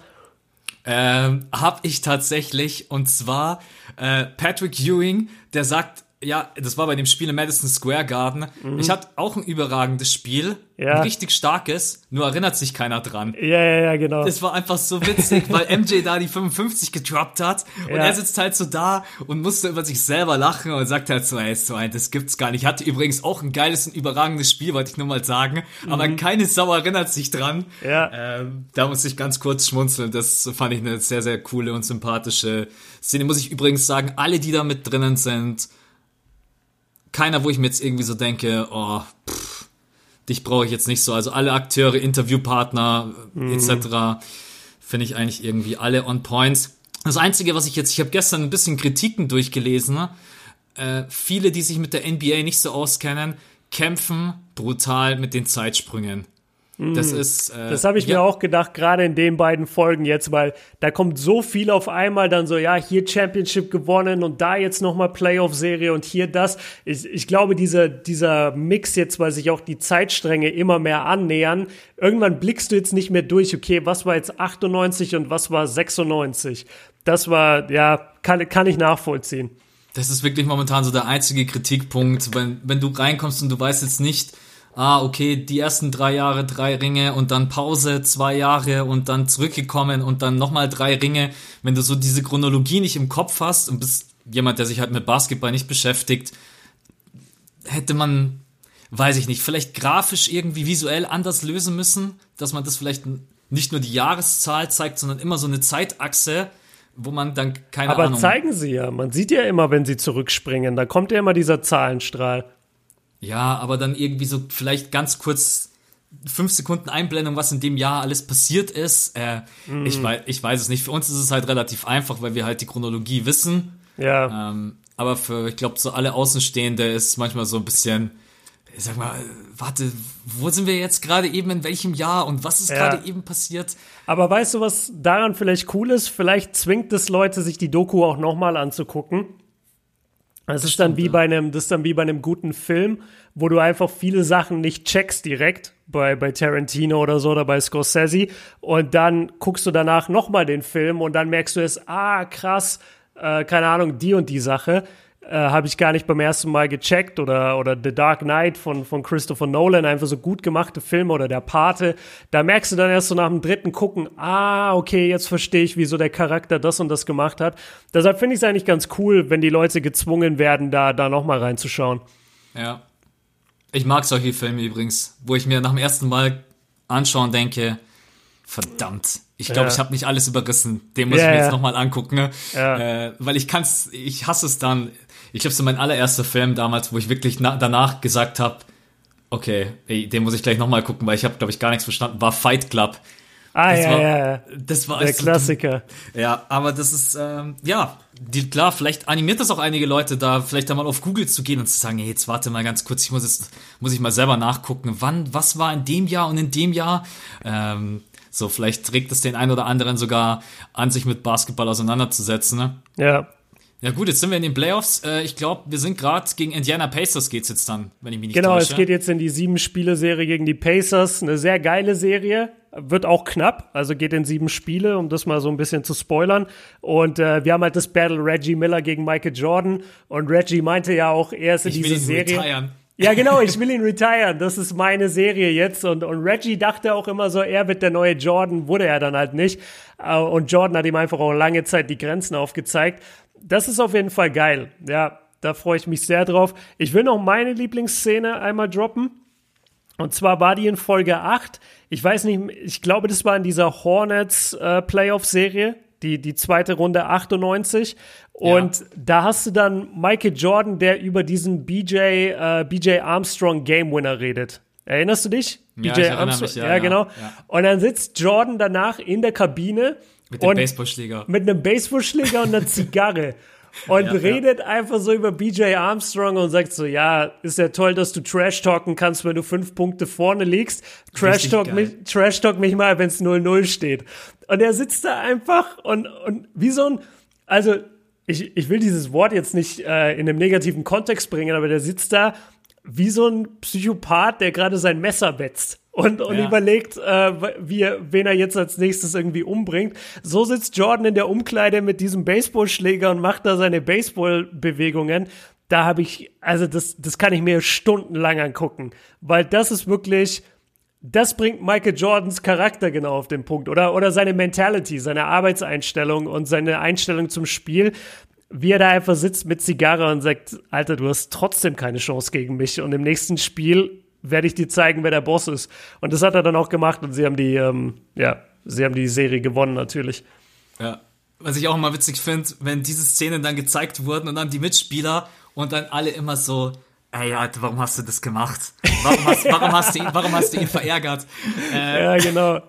[SPEAKER 1] Ähm, hab ich tatsächlich und zwar äh, Patrick Ewing, der sagt, ja, das war bei dem Spiel im Madison Square Garden. Mhm. Ich hatte auch ein überragendes Spiel, ja. ein richtig starkes, nur erinnert sich keiner dran.
[SPEAKER 2] Ja, ja, ja, genau.
[SPEAKER 1] Das war einfach so witzig, weil MJ da die 55 gedroppt hat und ja. er sitzt halt so da und musste über sich selber lachen und sagt halt so, ey, so ein, das gibt's gar nicht. Hatte übrigens auch ein geiles und überragendes Spiel, wollte ich nur mal sagen, mhm. aber keine Sau erinnert sich dran. Ja. Ähm, da muss ich ganz kurz schmunzeln. Das fand ich eine sehr, sehr coole und sympathische Szene. Muss ich übrigens sagen, alle, die da mit drinnen sind, keiner, wo ich mir jetzt irgendwie so denke, oh, pff, dich brauche ich jetzt nicht so. Also alle Akteure, Interviewpartner mhm. etc. finde ich eigentlich irgendwie alle on points. Das Einzige, was ich jetzt, ich habe gestern ein bisschen Kritiken durchgelesen. Ne? Äh, viele, die sich mit der NBA nicht so auskennen, kämpfen brutal mit den Zeitsprüngen.
[SPEAKER 2] Das mhm. ist. Äh, das habe ich ja. mir auch gedacht, gerade in den beiden Folgen jetzt, weil da kommt so viel auf einmal, dann so, ja, hier Championship gewonnen und da jetzt nochmal Playoff-Serie und hier das. Ich, ich glaube, dieser, dieser Mix jetzt, weil sich auch die Zeitstränge immer mehr annähern, irgendwann blickst du jetzt nicht mehr durch, okay, was war jetzt 98 und was war 96? Das war, ja, kann, kann ich nachvollziehen.
[SPEAKER 1] Das ist wirklich momentan so der einzige Kritikpunkt, wenn, wenn du reinkommst und du weißt jetzt nicht, ah, okay, die ersten drei Jahre drei Ringe und dann Pause zwei Jahre und dann zurückgekommen und dann nochmal drei Ringe. Wenn du so diese Chronologie nicht im Kopf hast und bist jemand, der sich halt mit Basketball nicht beschäftigt, hätte man, weiß ich nicht, vielleicht grafisch irgendwie visuell anders lösen müssen, dass man das vielleicht nicht nur die Jahreszahl zeigt, sondern immer so eine Zeitachse, wo man dann keine
[SPEAKER 2] Aber
[SPEAKER 1] Ahnung.
[SPEAKER 2] Aber zeigen sie ja. Man sieht ja immer, wenn sie zurückspringen. Da kommt ja immer dieser Zahlenstrahl.
[SPEAKER 1] Ja, aber dann irgendwie so vielleicht ganz kurz fünf Sekunden Einblendung, was in dem Jahr alles passiert ist. Äh, mm. ich, weiß, ich weiß es nicht. Für uns ist es halt relativ einfach, weil wir halt die Chronologie wissen. Ja. Ähm, aber für, ich glaube, so alle Außenstehende ist manchmal so ein bisschen, ich sag mal, warte, wo sind wir jetzt gerade eben in welchem Jahr und was ist ja. gerade eben passiert?
[SPEAKER 2] Aber weißt du, was daran vielleicht cool ist? Vielleicht zwingt es Leute, sich die Doku auch nochmal anzugucken. Das, ist dann wie bei einem, das ist dann wie bei einem guten Film, wo du einfach viele Sachen nicht checkst direkt bei, bei Tarantino oder so oder bei Scorsese. Und dann guckst du danach nochmal den Film und dann merkst du es, ah, krass, äh, keine Ahnung, die und die Sache äh, habe ich gar nicht beim ersten Mal gecheckt oder, oder The Dark Knight von, von Christopher Nolan, einfach so gut gemachte Filme oder Der Pate. Da merkst du dann erst so nach dem dritten Gucken, ah, okay, jetzt verstehe ich, wieso der Charakter das und das gemacht hat. Deshalb finde ich es eigentlich ganz cool, wenn die Leute gezwungen werden, da, da nochmal reinzuschauen.
[SPEAKER 1] Ja. Ich mag solche Filme übrigens, wo ich mir nach dem ersten Mal anschauen denke, verdammt, ich glaube, ja. ich habe nicht alles überrissen. Den muss ja, ich mir jetzt nochmal angucken, ne? ja. äh, weil ich kann's, ich hasse es dann ich glaube, so mein allererster Film damals, wo ich wirklich danach gesagt habe, okay, ey, den muss ich gleich nochmal gucken, weil ich habe, glaube ich, gar nichts verstanden, war Fight Club.
[SPEAKER 2] Ah,
[SPEAKER 1] das
[SPEAKER 2] ja,
[SPEAKER 1] war,
[SPEAKER 2] ja, ja.
[SPEAKER 1] Das war
[SPEAKER 2] der Klassiker.
[SPEAKER 1] Ja, aber das ist, ähm, ja, die, klar, vielleicht animiert das auch einige Leute da, vielleicht da mal auf Google zu gehen und zu sagen, hey, jetzt warte mal ganz kurz, ich muss jetzt, muss ich mal selber nachgucken, wann, was war in dem Jahr und in dem Jahr, ähm, so, vielleicht trägt es den einen oder anderen sogar an, sich mit Basketball auseinanderzusetzen, ne?
[SPEAKER 2] Ja.
[SPEAKER 1] Ja gut, jetzt sind wir in den Playoffs. Äh, ich glaube, wir sind gerade gegen Indiana Pacers geht's jetzt dann, wenn ich mich nicht
[SPEAKER 2] genau,
[SPEAKER 1] täusche.
[SPEAKER 2] Genau, es geht jetzt in die sieben Spiele-Serie gegen die Pacers. Eine sehr geile Serie. Wird auch knapp, also geht in sieben Spiele, um das mal so ein bisschen zu spoilern. Und äh, wir haben halt das Battle Reggie Miller gegen Michael Jordan. Und Reggie meinte ja auch, er ist in ich diese Serie. Retiren. Ja, genau, ich will ihn retiren. Das ist meine Serie jetzt. Und, und Reggie dachte auch immer so, er wird der neue Jordan, wurde er dann halt nicht. Äh, und Jordan hat ihm einfach auch lange Zeit die Grenzen aufgezeigt das ist auf jeden Fall geil. Ja, da freue ich mich sehr drauf. Ich will noch meine Lieblingsszene einmal droppen. Und zwar war die in Folge 8. Ich weiß nicht, ich glaube, das war in dieser Hornets äh, Playoff-Serie, die, die zweite Runde 98. Und ja. da hast du dann Michael Jordan, der über diesen BJ, äh, BJ Armstrong Game Winner redet. Erinnerst du dich?
[SPEAKER 1] Ja, BJ Armstrong. Mich, ja,
[SPEAKER 2] ja, genau. Und dann sitzt Jordan danach in der Kabine
[SPEAKER 1] mit dem Baseballschläger.
[SPEAKER 2] Mit einem Baseballschläger und einer Zigarre. Und ja, redet ja. einfach so über BJ Armstrong und sagt so, ja, ist ja toll, dass du Trash talken kannst, wenn du fünf Punkte vorne liegst. Trash talk, mich, Trash talk mich mal, wenn es 0-0 steht. Und er sitzt da einfach und, und wie so ein, also ich, ich will dieses Wort jetzt nicht äh, in einem negativen Kontext bringen, aber der sitzt da wie so ein Psychopath, der gerade sein Messer wetzt und, und ja. überlegt, äh, wie, wen er jetzt als nächstes irgendwie umbringt. So sitzt Jordan in der Umkleide mit diesem Baseballschläger und macht da seine Baseballbewegungen. Da habe ich, also das, das kann ich mir stundenlang angucken, weil das ist wirklich, das bringt Michael Jordans Charakter genau auf den Punkt oder, oder seine Mentality, seine Arbeitseinstellung und seine Einstellung zum Spiel wie er da einfach sitzt mit Zigarre und sagt, Alter, du hast trotzdem keine Chance gegen mich. Und im nächsten Spiel werde ich dir zeigen, wer der Boss ist. Und das hat er dann auch gemacht und sie haben die, ähm, ja, sie haben die Serie gewonnen natürlich.
[SPEAKER 1] Ja. Was ich auch immer witzig finde, wenn diese Szenen dann gezeigt wurden und dann die Mitspieler und dann alle immer so, ey, Alter, warum hast du das gemacht? Warum hast, warum hast, du, ihn, warum hast du ihn verärgert?
[SPEAKER 2] Äh, ja, genau.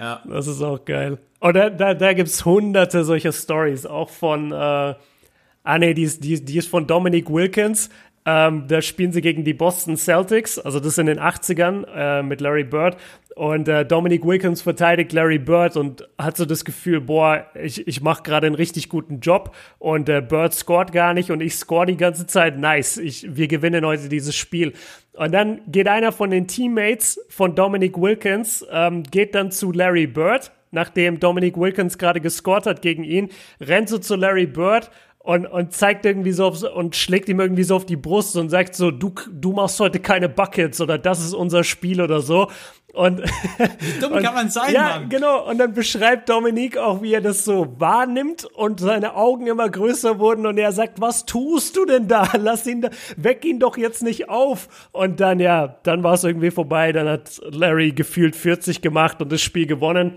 [SPEAKER 2] Ja. Das ist auch geil. Und da, da, da gibt es hunderte solcher Stories, auch von, äh, ah nee, die ist, die, die ist von Dominic Wilkins. Ähm, da spielen sie gegen die Boston Celtics, also das in den 80ern äh, mit Larry Bird. Und äh, Dominic Wilkins verteidigt Larry Bird und hat so das Gefühl, boah, ich, ich mache gerade einen richtig guten Job und äh, Bird scored gar nicht und ich score die ganze Zeit. Nice, ich, wir gewinnen heute dieses Spiel. Und dann geht einer von den Teammates von Dominic Wilkins, ähm, geht dann zu Larry Bird, nachdem Dominic Wilkins gerade gescored hat gegen ihn, rennt so zu Larry Bird und, und zeigt irgendwie so auf, und schlägt ihm irgendwie so auf die Brust und sagt so, du, du machst heute keine Buckets oder das ist unser Spiel oder so. Und,
[SPEAKER 1] wie dumm und, kann man sein,
[SPEAKER 2] ja, Mann? genau. Und dann beschreibt Dominik auch, wie er das so wahrnimmt und seine Augen immer größer wurden und er sagt, was tust du denn da? Lass ihn da, weck ihn doch jetzt nicht auf. Und dann, ja, dann war es irgendwie vorbei. Dann hat Larry gefühlt 40 gemacht und das Spiel gewonnen.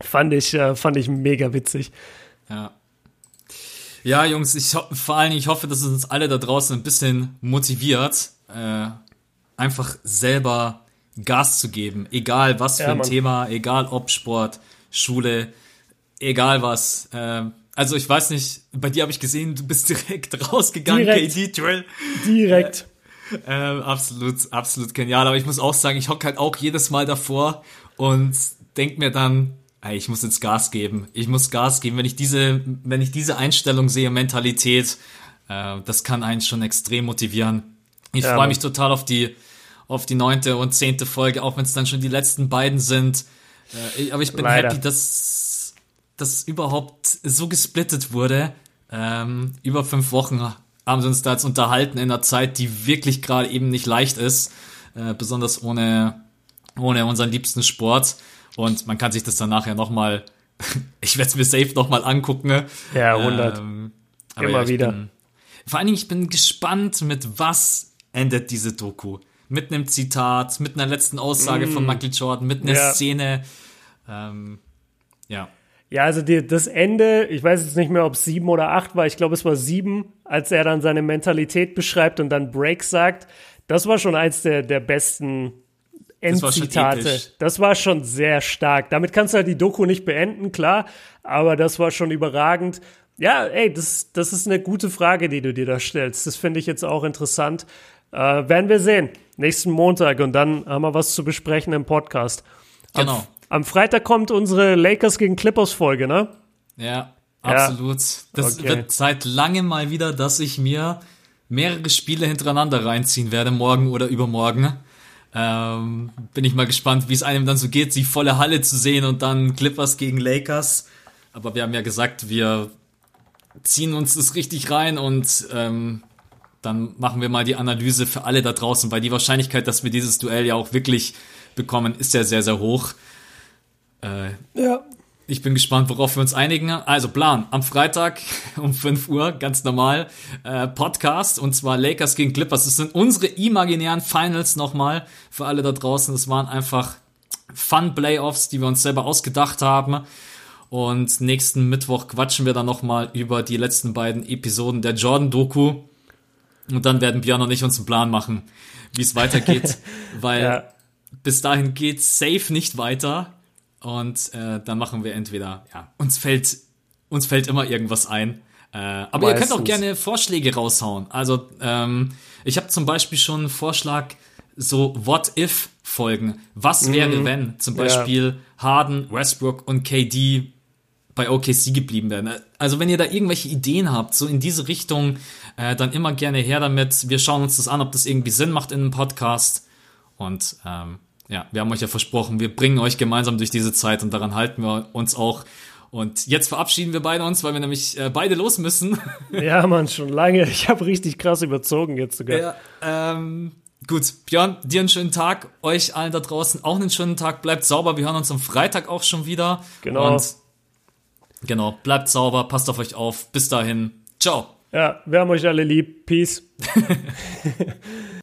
[SPEAKER 2] Fand ich, äh, fand ich mega witzig.
[SPEAKER 1] Ja. Ja, Jungs, ich vor allem, ich hoffe, dass es uns alle da draußen ein bisschen motiviert, äh, einfach selber Gas zu geben, egal was für ja, ein Mann. Thema, egal ob Sport, Schule, egal was. Äh, also ich weiß nicht, bei dir habe ich gesehen, du bist direkt rausgegangen, direkt. KD Drill.
[SPEAKER 2] Direkt.
[SPEAKER 1] Äh, äh, absolut, absolut genial. Aber ich muss auch sagen, ich hocke halt auch jedes Mal davor und denk mir dann, ich muss jetzt Gas geben. Ich muss Gas geben. Wenn ich diese, wenn ich diese Einstellung sehe, Mentalität, äh, das kann einen schon extrem motivieren. Ich ja, freue mich total auf die, auf die neunte und zehnte Folge, auch wenn es dann schon die letzten beiden sind. Äh, aber ich bin Leider. happy, dass das überhaupt so gesplittet wurde. Ähm, über fünf Wochen haben sie uns da jetzt unterhalten in einer Zeit, die wirklich gerade eben nicht leicht ist, äh, besonders ohne, ohne unseren liebsten Sport. Und man kann sich das dann nachher nochmal, ich werde es mir safe nochmal angucken.
[SPEAKER 2] Ja, 100. Ähm, Immer ja, wieder.
[SPEAKER 1] Bin, vor allen Dingen, ich bin gespannt, mit was endet diese Doku. Mit einem Zitat, mit einer letzten Aussage mm. von Michael Jordan, mit einer ja. Szene. Ähm, ja.
[SPEAKER 2] Ja, also die, das Ende, ich weiß jetzt nicht mehr, ob es sieben oder acht war, ich glaube, es war sieben, als er dann seine Mentalität beschreibt und dann Break sagt. Das war schon eins der, der besten Endzitate. Das, das war schon sehr stark. Damit kannst du halt die Doku nicht beenden, klar, aber das war schon überragend. Ja, ey, das, das ist eine gute Frage, die du dir da stellst. Das finde ich jetzt auch interessant. Äh, werden wir sehen. Nächsten Montag und dann haben wir was zu besprechen im Podcast.
[SPEAKER 1] Genau.
[SPEAKER 2] Am, am Freitag kommt unsere Lakers gegen Clippers Folge, ne?
[SPEAKER 1] Ja, absolut. Ja. Das okay. wird seit langem mal wieder, dass ich mir mehrere Spiele hintereinander reinziehen werde, morgen oder übermorgen. Ähm, bin ich mal gespannt, wie es einem dann so geht, die volle Halle zu sehen und dann Clippers gegen Lakers. Aber wir haben ja gesagt, wir ziehen uns das richtig rein und ähm, dann machen wir mal die Analyse für alle da draußen, weil die Wahrscheinlichkeit, dass wir dieses Duell ja auch wirklich bekommen, ist ja sehr, sehr hoch. Äh, ja. Ich bin gespannt, worauf wir uns einigen. Also Plan, am Freitag um 5 Uhr, ganz normal, äh, Podcast und zwar Lakers gegen Clippers. Das sind unsere imaginären Finals nochmal für alle da draußen. Das waren einfach Fun-Playoffs, die wir uns selber ausgedacht haben. Und nächsten Mittwoch quatschen wir dann nochmal über die letzten beiden Episoden der Jordan-Doku. Und dann werden Björn und ich uns einen Plan machen, wie es weitergeht. weil ja. bis dahin geht safe nicht weiter. Und äh, dann machen wir entweder, ja, uns fällt, uns fällt immer irgendwas ein. Äh, aber Meistens. ihr könnt auch gerne Vorschläge raushauen. Also ähm, ich habe zum Beispiel schon einen Vorschlag, so What-If-Folgen. Was wäre, mhm. wenn zum Beispiel ja. Harden, Westbrook und KD bei OKC geblieben wären? Also wenn ihr da irgendwelche Ideen habt, so in diese Richtung, äh, dann immer gerne her damit. Wir schauen uns das an, ob das irgendwie Sinn macht in einem Podcast. Und ähm, ja, wir haben euch ja versprochen, wir bringen euch gemeinsam durch diese Zeit und daran halten wir uns auch. Und jetzt verabschieden wir beide uns, weil wir nämlich äh, beide los müssen.
[SPEAKER 2] Ja, Mann, schon lange. Ich habe richtig krass überzogen jetzt sogar.
[SPEAKER 1] Ja, ähm, gut, Björn, dir einen schönen Tag. Euch allen da draußen auch einen schönen Tag. Bleibt sauber. Wir hören uns am Freitag auch schon wieder.
[SPEAKER 2] Genau. Und
[SPEAKER 1] genau, bleibt sauber, passt auf euch auf. Bis dahin. Ciao.
[SPEAKER 2] Ja, wir haben euch alle lieb. Peace.